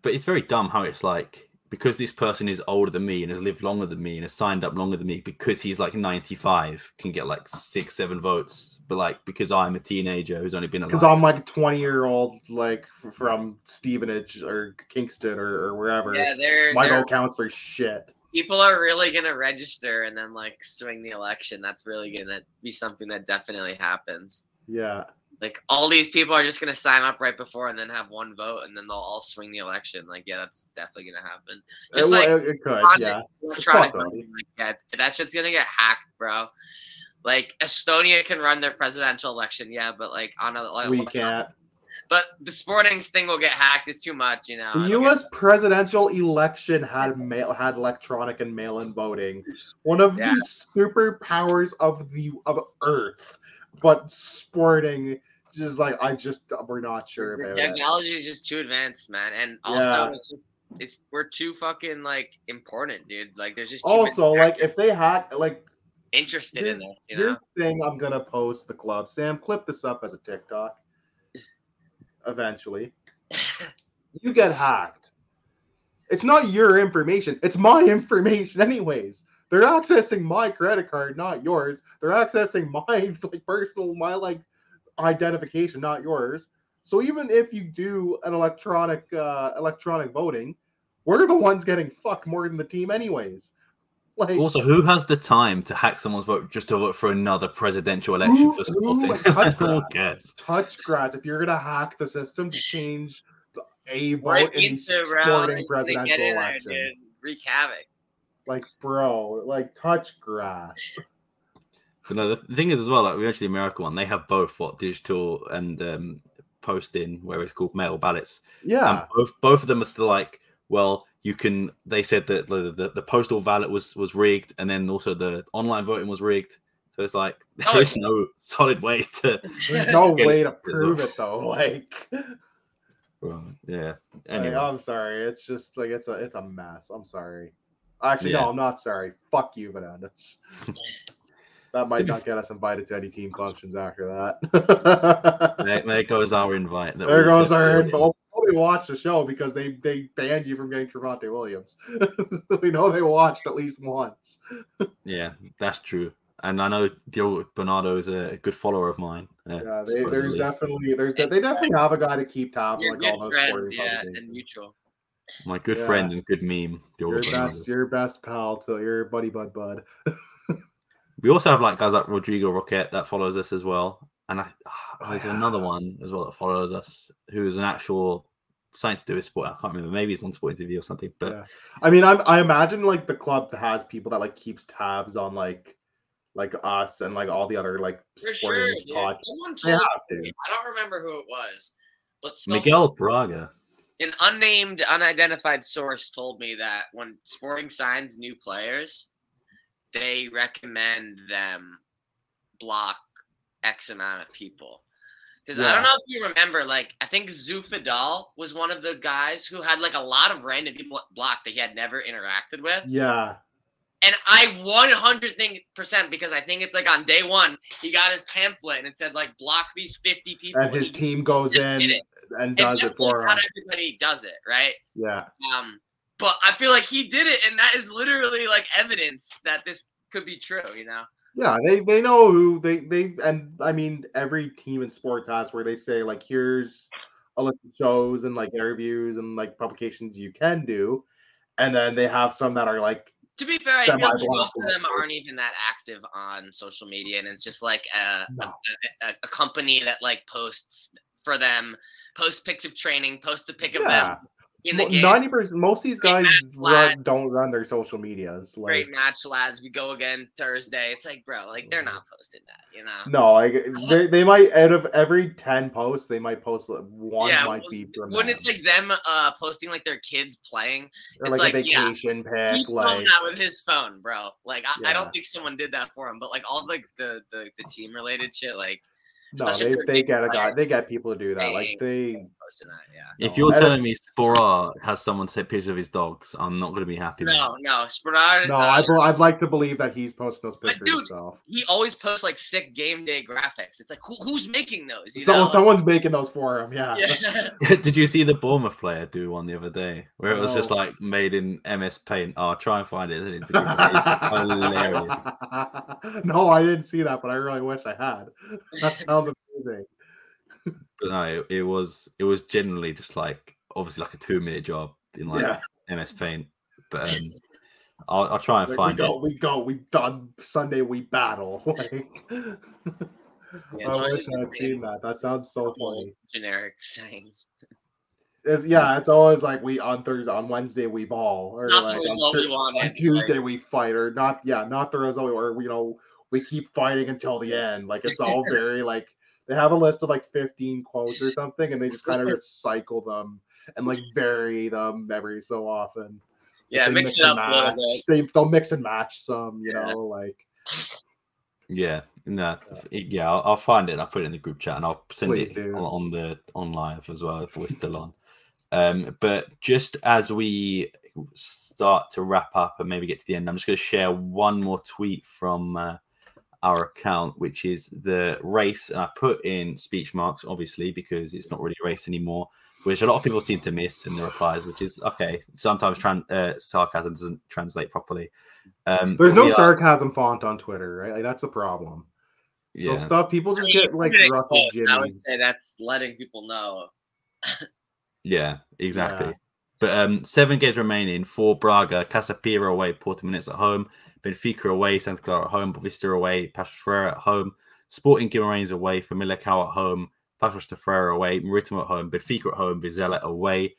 but it's very dumb how it's like because this person is older than me and has lived longer than me and has signed up longer than me because he's like 95 can get like six seven votes but like because i'm a teenager who's only been alive Because I'm like a 20 year old like from Stevenage or Kingston or, or wherever. Yeah, they're, My they're vote counts for shit. people are really gonna register and then like swing the election. That's really gonna be something that definitely happens. Yeah. Like all these people are just gonna sign up right before and then have one vote and then they'll all swing the election. Like yeah, that's definitely gonna happen. It, Just like it, it could, yeah. electronic voting, like, yeah, that shit's gonna get hacked, bro. Like Estonia can run their presidential election, yeah, but like on a like, We can't. But the Sporting's thing will get hacked. It's too much, you know. The U.S. presidential election had mail had electronic and mail-in voting, one of Yeah. the superpowers of the of Earth. But sporting, just like I just we're not sure about it. technology is just too advanced, man, and also Yeah. it's, just, it's we're too fucking like important, dude. Like there's just Also, like if they hack, like interested in this, you know. thing, I'm gonna post the club. Sam, clip this up as a TikTok. Eventually, you get hacked. It's not your information. It's my information, anyways. They're accessing my credit card, not yours. They're accessing my like personal, my like identification, not yours. So even if you do an electronic uh electronic voting, we're the ones getting fucked more than the team, anyways. Like also who has the time to hack someone's vote just to vote for another presidential election Who- for who sporting touched who that? cares touch grass. If you're gonna hack the system to change the- a Right vote in the sporting They- they presidential in there, election, dude. Wreak havoc. Like bro, like touch grass. But no, the thing is as well, like we mentioned the American one, they have both what digital and um, posting, where it's called mail ballots. Yeah, And both both of them are still like, well, you can. They said that the, the, the postal ballot was was rigged, and then also the online voting was rigged. So it's like Oh, there is no solid way to. there's no way to prove it though. Like, Well, yeah. like, I'm sorry. It's just like it's a it's a mess. I'm sorry. Actually, Yeah. no, I'm not sorry. Fuck you, Varandas. that might be not get us invited to any team functions after that. there, there goes our invite. that There we- goes our info. They watched the show because they they banned you from getting Trevante Williams. we know they watched at least once. Yeah, that's true. And I know Dio Bernardo is a good follower of mine. uh, Yeah, they, there's definitely there's de- they definitely have a guy to keep tabs You're on like all those friend, yeah, and mutual. My good Yeah. friend and good meme. Dio Your best, your best pal to your buddy bud bud. We also have like guys like Rodrigo Roquette that follows us as well. And I, ah, there's another one as well that follows us who is an actual something to do with sport. I can't remember. Maybe it's on Sporting TV or something. But Yeah. I mean, I'm I imagine like the club has people that like keeps tabs on like like us and like all the other like For sporting sure, dude. pods. Someone told have to. me, I don't remember who it was, but some, Miguel Braga. An unnamed, unidentified source told me that when Sporting signs new players, they recommend them block X amount of people. Because I don't know if you remember, like I think Zufidal was one of the guys who had like a lot of random people blocked that he had never interacted with. Yeah. And I 100 percent because I think it's like on day one he got his pamphlet and it said like block these 50 people. And his team goes in and does it for him. not everybody does it, right? Yeah. Um, but I feel like he did it, and that is literally like evidence that this could be true. You know? Yeah, they they know who they they and I mean every team in sports has where they say like here's a list of shows and like interviews and like publications you can do, and then they have some that are like To be fair, I feel like most of them aren't even that active on social media, and it's just like a, No. a, a, a company that like posts for them, post pics of training, post a pic of them in the game. Ninety percent. Most of these guys run, don't run their social medias. Like Great match, lads. We go again Thursday. It's like, bro, like they're not posting that, you know. no, like they, they might out of every ten posts, they might post one Yeah, might be from When it's like them uh posting like their kids playing, or it's like, a like, yeah, vacation he's pic, like that with his phone, bro. Like I, I don't think someone did that for him, but like all like the the, the team related shit, like no, especially they, if they're get a guy, they get people to do that. They Like they, posting that, yeah. If you're I telling me Sporar has someone take pictures of his dogs, I'm not going to be happy. man. No, no, Sporar. no, uh, I, bel- I'd like to believe that he's posting those But pictures dude, himself. he always posts like sick game day graphics. It's like who, who's making those? You So know? someone's making those for him. Yeah. yeah. Did you see the Bournemouth player do one the other day where it was just like made in MS Paint? Oh, I'll try and find it. It's It's hilarious. no, I didn't see that, but I really wish I had. That sounds amazing. But no, it, it was it was generally just like obviously like a two minute job in like yeah. MS Paint. But um, I'll, I'll try and Like, find we it. go, we go, we done Sunday, we battle. Like, Yeah, I so wish I had it's seen that. That sounds so funny. generic sayings. It's, yeah, it's always like we on Thursday, on Wednesday we ball, or Not like the on, result Thur- we wanted. on Tuesday we fight, or not. Yeah, not the result, or you know, we keep fighting until the end. Like it's all very like they have a list of like fifteen quotes or something, and they just kind of recycle them and like vary them every so often. Yeah, They mix it and up a little match. bit. They they'll mix and match some, you Yeah. know, like Yeah, no, yeah, I'll, I'll find it. and I'll put it in the group chat, and I'll send Please it on, on the on live as well if we're still on. Um, but just as we start to wrap up and maybe get to the end, I'm just going to share one more tweet from uh, our account, which is the race. And I put in speech marks, obviously, because it's not really a race anymore, which a lot of people seem to miss in the replies, which is okay. Sometimes tran- uh, sarcasm doesn't translate properly. Um, there's no we are- sarcasm font on Twitter, right? Like that's the problem. Yeah. So stuff people I just mean, get like you put it Russell close, I would say that's letting people know. Yeah, exactly. Yeah. But um, seven games remaining for Braga, Casa Pia away, Portimonense at home, Benfica away, Santa Clara at home, Boavista away, Paços Ferreira at home, Sporting Guimarães away, Famalicão at home, de Ferreira away, Marítimo at home, Benfica at home, Vizela away.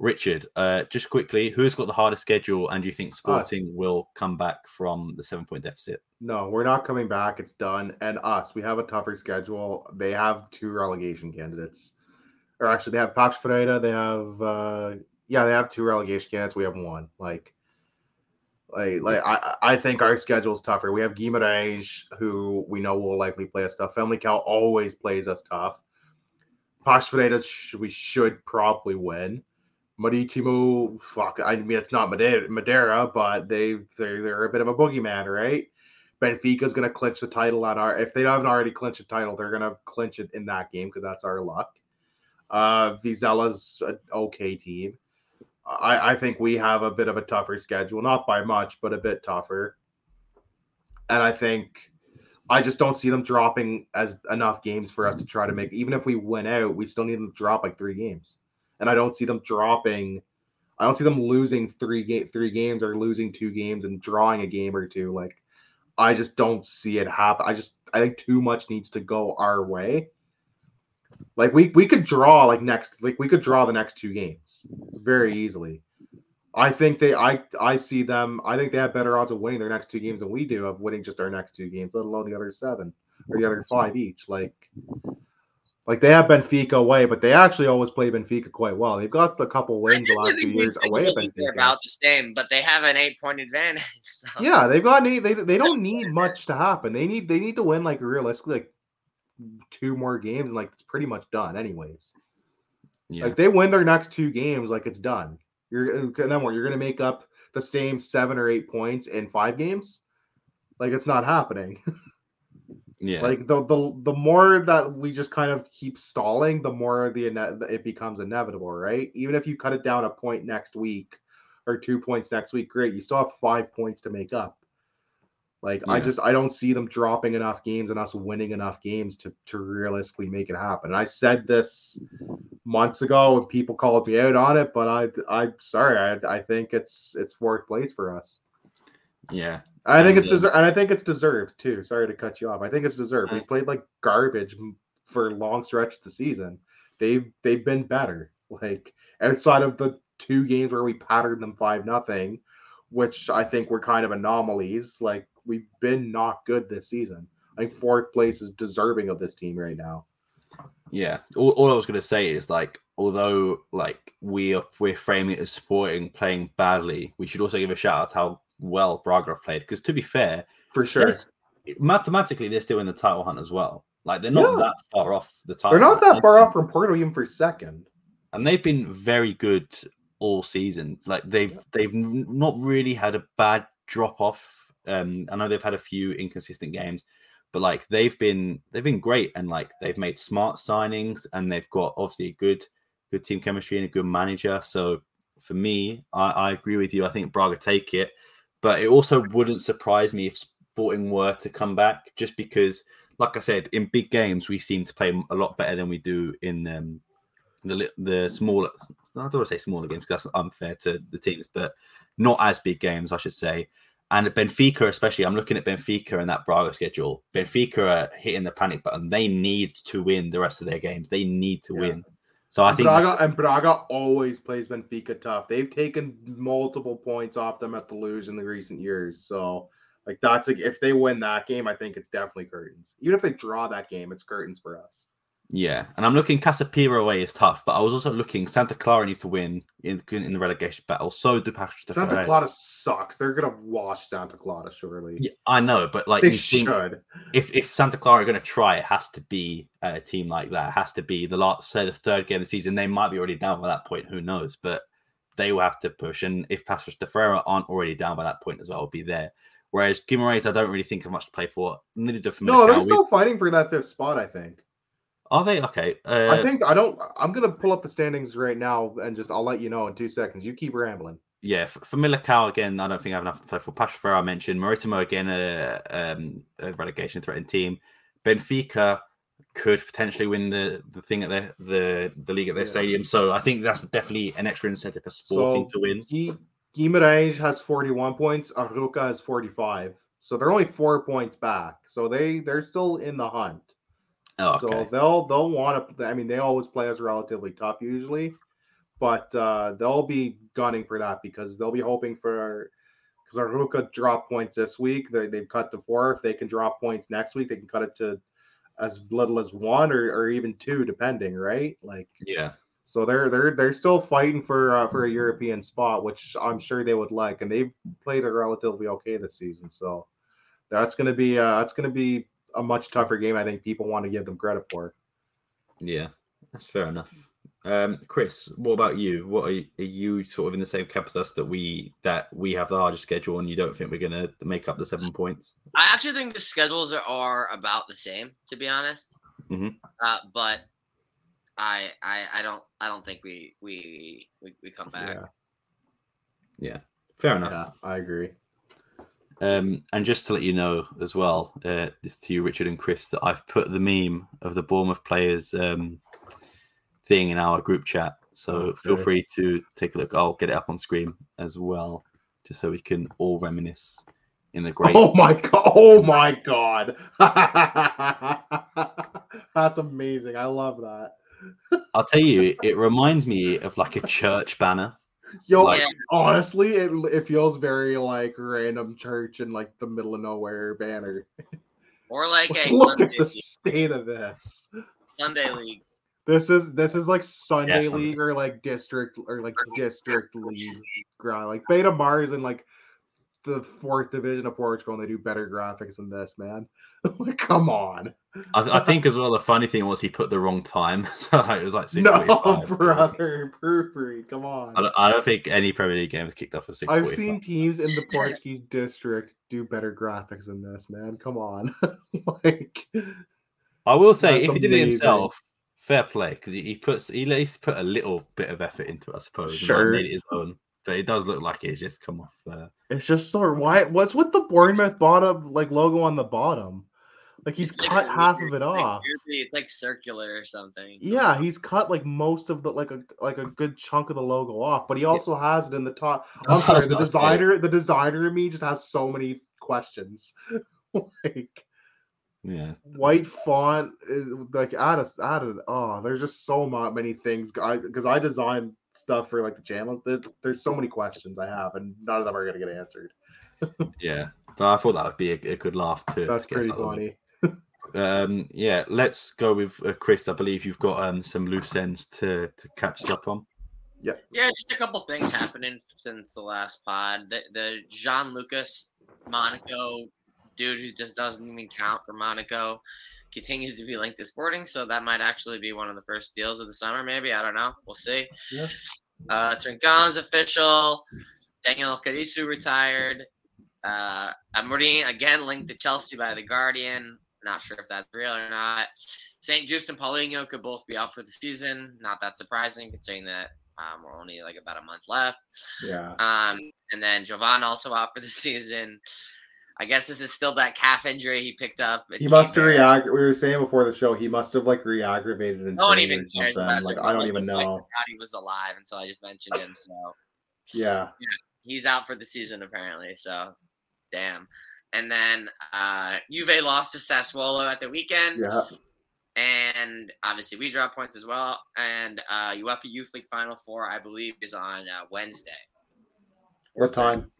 Richard, uh, just quickly, who's got the hardest schedule, and do you think Sporting will come back from the seven-point deficit? No, we're not coming back. It's done. And us, we have a tougher schedule. They have two relegation candidates. Or actually, they have Paços Ferreira. They have, uh, yeah, they have two relegation candidates. We have one. Like, like, like I, I think our schedule is tougher. We have Guimarães, who we know will likely play us tough. Famalicão always plays us tough. Paços Ferreira, we should probably win. Marítimo, fuck, I mean, it's not Madeira, Madeira but they, they're, they're a bit of a boogeyman, right? Benfica's going to clinch the title on our. If they haven't already clinched the title, they're going to clinch it in that game because that's our luck. Uh, Vizela's an okay team. I, I think we have a bit of a tougher schedule, not by much, but a bit tougher. And I think I just don't see them dropping as enough games for us to try to make. Even if we win out, we still need them to drop like three games. And I don't see them dropping. I don't see them losing three game three games or losing two games and drawing a game or two. Like I just don't see it happen. I just I think too much needs to go our way. Like we we could draw like next like we could draw the next two games very easily. I think they I I see them I think they have better odds of winning their next two games than we do of winning just our next two games, let alone the other seven or the other five each. Like like they have Benfica away, but they actually always play Benfica quite well. They've got a couple wins the last two years away at They're Benfica. about the same, but they have an eight-point advantage. So. Yeah, they've got they they don't need much to happen. They need they need to win like realistically like two more games and like it's pretty much done anyways. Yeah, Like they win their next two games, like it's done. You're uh, and then what? You're gonna make up the same seven or eight points in five games. Like it's not happening. yeah, Like the the the more that we just kind of keep stalling, the more the it becomes inevitable, right? Even if you cut it down a point next week or two points next week, great. You still have five points to make up. Like I just I don't see them dropping enough games and us winning enough games to to realistically make it happen. And I said this months ago and people called me out on it, but I I'm sorry. I I think it's it's fourth place for us. Yeah, I think And, it's um, deserved, and I think it's deserved too. Sorry to cut you off. I think it's deserved. We played like garbage for a long stretch of the season. They've they've been better. Like outside of the two games where we pattered them five nothing, which I think were kind of anomalies. Like we've been not good this season. I think fourth place is deserving of this team right now. Yeah. All, all I was going to say is like, although like we are, we're framing it as supporting playing badly, we should also give a shout out to how well Braga have played. Because to be fair, For sure. mathematically they're still in the title hunt as well. Like they're not Yeah. that far off the title. They're not hunt. that far off from Porto even for second. and they've been very good all season. Like they've they've not really had a bad drop off. Um, I know they've had a few inconsistent games, but like they've been they've been great and like they've made smart signings and they've got obviously a good good team chemistry and a good manager. So for me, I, I agree with you. I think Braga take it, but it also wouldn't surprise me if Sporting were to come back, just because, like I said, in big games we seem to play a lot better than we do in um, the the smaller. I don't want to say smaller games because that's unfair to the teams, but not as big games, I should say. And Benfica, especially, I'm looking at Benfica and that Braga schedule. Benfica are hitting the panic button. They need to win the rest of their games. They need to Yeah. win. So I think Braga and Braga always plays Benfica tough. They've taken multiple points off them at the lose in the recent years. So like that's like if they win that game, I think it's definitely curtains. Even if they draw that game, it's curtains for us. Yeah, and I'm looking Casa Pia away is tough, but I was also looking Santa Clara needs to win in, in the relegation battle. So do Patrick Santa Clara sucks. They're gonna wash Santa Clara surely. Yeah, I know, but like they should. if if Santa Clara are going to try, it has to be a team like that. It has to be the last, say, the third game of the season. They might be already down by that point. Who knows? But they will have to push. And if Paços de Ferreira aren't already down by that point as well, will be there. Whereas Guimaraes, I don't really think have much to play for. Neither do No, they're Famalicão. We- still fighting for that fifth spot. I think. Are they okay? Uh, I think I don't. I'm gonna pull up the standings right now and just I'll let you know in two seconds. You keep rambling. Yeah, for, for again, I don't think I have enough to play for. Paços Ferreira I mentioned. Maritimo again, a, um, a relegation threatened team. Benfica could potentially win the, the thing at their the the league at their Yeah. stadium. So I think that's definitely an extra incentive for Sporting So, to win. Gui- Guimarães has 41 points. Arouca has 45. So they're only four points back. So they they're still in the hunt. Oh, So they'll they'll want to. I mean, they always play us relatively tough usually, but uh, they'll be gunning for that because they'll be hoping for because Arouca drop points this week. They they've cut to four. If they can drop points next week, they can cut it to as little as one or, or even two, depending. Right? Like yeah, so they're they're they're still fighting for uh, for a European spot, which I'm sure they would like, and they've played it relatively okay this season. So that's gonna be uh, that's gonna be a much tougher game. I think people want to give them credit for. yeah, that's fair enough. Um, Chris, what about you? What are you, are you sort of in the same camp as us that we that we have the hardest schedule, and you don't think we're going to make up the seven points? I actually think the schedules are, are about the same, to be honest. Mhm. Uh, but I, I I don't I don't think we we we, we come back. Yeah, Fair enough. yeah, I agree. Um, and just to let you know as well, uh, this to you, Richard and Chris, that I've put the meme of the Bournemouth players um, thing in our group chat. So Oh, feel free to take a look. I'll get it up on screen as well, just so we can all reminisce in the great. Oh my god! Oh my god! That's amazing. I love that. I'll tell you, it reminds me of like a church banner. Yo, Like- honestly, it, it feels very like random church in like the middle of nowhere banner. Or like a Look Sunday, at the state of this. Sunday league. This is this is like Sunday Sunday. league or like district or like district league ground. Like Beta Mars and like the fourth division of Portugal and they do better graphics than this, man. like, come on. I, I think as well. The funny thing was he put the wrong time, so it was like six No, brother, proofread. Come on. I don't, I don't think any Premier League game has kicked off at six I've seen teams in the Portuguese district do better graphics than this, man. Come on. like I will say, if he did it himself, fair play because he, he puts he at least put a little bit of effort into it, I suppose. and, Sure. made it his own. But it does look like it's just come off. Uh, it's just so why what's with the Bournemouth bottom like logo on the bottom? Like he's It's like cut half of it like off. weirdly- It's like circular or something. Yeah, he's cut like most of the like a like a good chunk of the logo off, but he also has it in the top. I'm That's what I sorry, the about to designer, the designer in me just has so many questions. like Yeah. white font is like add a add a oh, there's just so many things. I because I design stuff for like the channels. There's there's so many questions I have, and none of them are gonna get answered. Yeah. But I thought that would be a, a good laugh too. That's to pretty out of the way. funny. Um, yeah, let's go with uh, Chris. I believe you've got um, some loose ends to to catch us up on. Yeah, yeah, just a couple things happening since the last pod. The, the Jean Lucas Monaco dude who just doesn't even count for Monaco continues to be linked to Sporting, so that might actually be one of the first deals of the summer. Maybe I don't know. We'll see. Yeah. Uh, Trincão's official. Daniel Carriço retired. Uh, Amorim again linked to Chelsea by the Guardian. Not sure if that's real or not. St. Juste and Paulinho could both be out for the season. Not that surprising considering that um, we're only like about a month left. Yeah. Um, and then Jovane also out for the season. I guess this is still that calf injury he picked up. He must have react. We were saying before the show, he must have like re-aggravated and No one even cares about Like. I don't Like, even know. he was alive until I just mentioned him. So Yeah. he's out for the season apparently. So damn. And then uh, Juve lost to Sassuolo at the weekend. Yeah. And obviously we drop points as well. And uh, UEFA Youth League Final Four, I believe, is on uh, Wednesday. What time?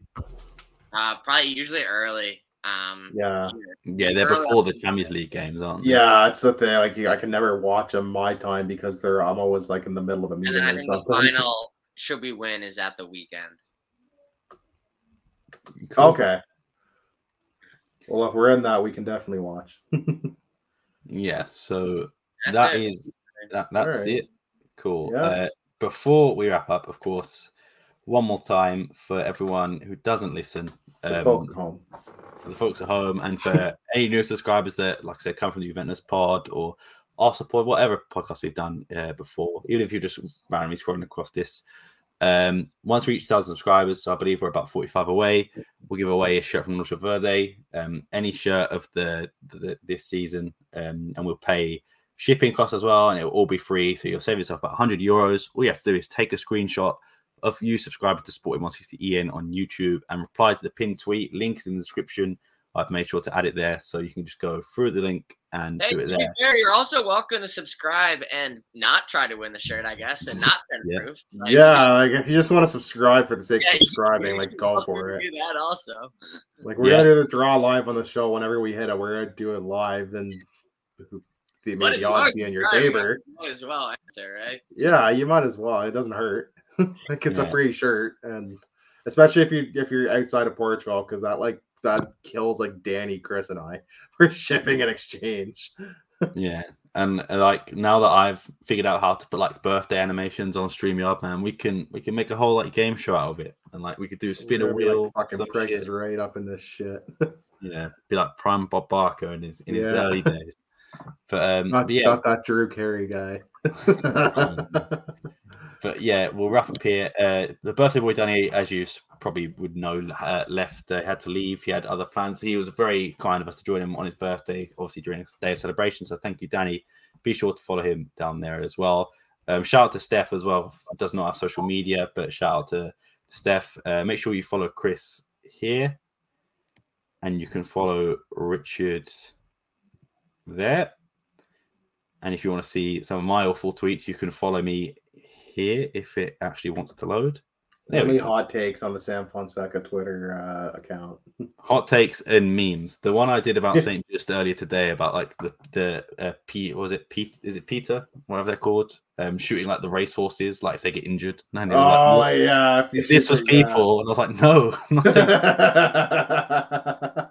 Uh, probably usually early. Um, Yeah. Yeah, they're Early- before the Champions League games, aren't they? Yeah, it's the thing. Like I can never watch them my time because they're I'm always like in the middle of a and meeting then I or think the something. final should we win is at the weekend. Cool. Okay. Well, if we're in that, we can definitely watch. Yeah, so That's that it. is that. That's Alright. it. Cool. Yeah. Uh, before we wrap up, of course, one more time for everyone who doesn't listen, The um, folks at home. for the folks at home, and for any new subscribers that, like I said, come from the Juventus Pod or our support, whatever podcast we've done uh, before, even if you're just randomly scrolling across this. Um, once we reach 1,000 subscribers, so I believe we're about 45 away, we'll give away a shirt from Loja Verde, um, any shirt of the, the this season, um, and we'll pay shipping costs as well, and it will all be free. So you'll save yourself about 100 euros. All you have to do is take a screenshot of you subscribers to Sporting 160 EN on YouTube and reply to the pinned tweet. Link is in the description. I've made sure to add it there so you can just go through the link and Hey, do it there. fair, you're also welcome to subscribe and not try to win the shirt, I guess, and not send Yeah. proof. Like, Yeah, like if you just want to subscribe for the sake yeah, of subscribing, like go for it. Do that also. Like we're Yeah. gonna do the draw live on the show whenever we hit it. We're gonna do it live, and the maybe if the you odds be in your favor. you might as well answer, right? Yeah, you might as well. It doesn't hurt. like it's Yeah. a free shirt, and especially if you if you're outside of Portugal, because that like that kills like Danny, Chris, and I for shipping and exchange. Yeah. And uh, like now that I've figured out how to put like birthday animations on StreamYard, man, we can we can make a whole like game show out of it. And like we could do spin a be, like, wheel, fucking prices shit. right up in this shit. Yeah, be like prime Bob Barker in his in his early days. But um, not, but yeah, not that Drew Carey guy. But yeah, we'll wrap up here. Uh, the birthday boy Danny, as you probably would know, uh, left. Uh, had to leave. He had other plans. He was very kind of us to join him on his birthday, obviously during his day of celebration. So thank you, Danny. Be sure to follow him down there as well. Um, shout out to Steph as well. Does not have social media, but shout out to, to Steph. Uh, make sure you follow Chris here, and you can follow Richard there. And if you want to see some of my awful tweets, you can follow me here if it actually wants to load. There Only hot takes on the Sam Fonseca Twitter uh, account. Hot takes and memes. The one I did about St. Juste earlier today about like the the uh, Pete was it Pete is it Peter whatever they're called um shooting like the racehorses like if they get injured. And were like, Oh yeah, if this was people, and I was like, no, I'm not saying-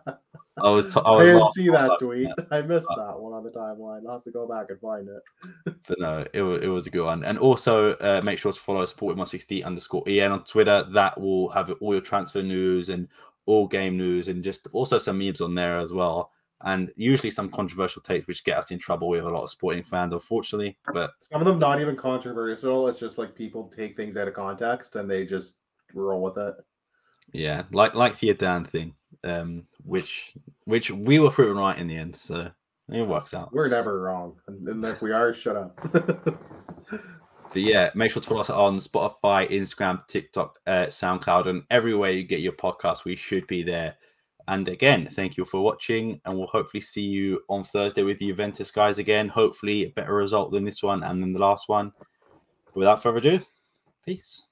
I was t- I I was didn't see that like, tweet. "Yeah." I missed that one on the timeline. I'll have to go back and find it. but no, it was, it was a good one. And also uh, make sure to follow Sporting160 underscore EN on Twitter. That will have all your transfer news and all game news and just also some memes on there as well. And usually some controversial takes which get us in trouble with a lot of sporting fans, unfortunately. But Some of them not even controversial. It's just like people take things out of context and they just roll with it. yeah, like like the Adan thing, um, which which we were proven right in the end. So It works out. We're never wrong, and, if we are, shut up. But yeah, make sure to follow us on Spotify, Instagram, TikTok, uh, SoundCloud, and everywhere you get your podcast. We should be there. And again, thank you for watching, and we'll hopefully see you on Thursday with the Juventus guys again. Hopefully, a better result than this one and then the last one. But without further ado, peace.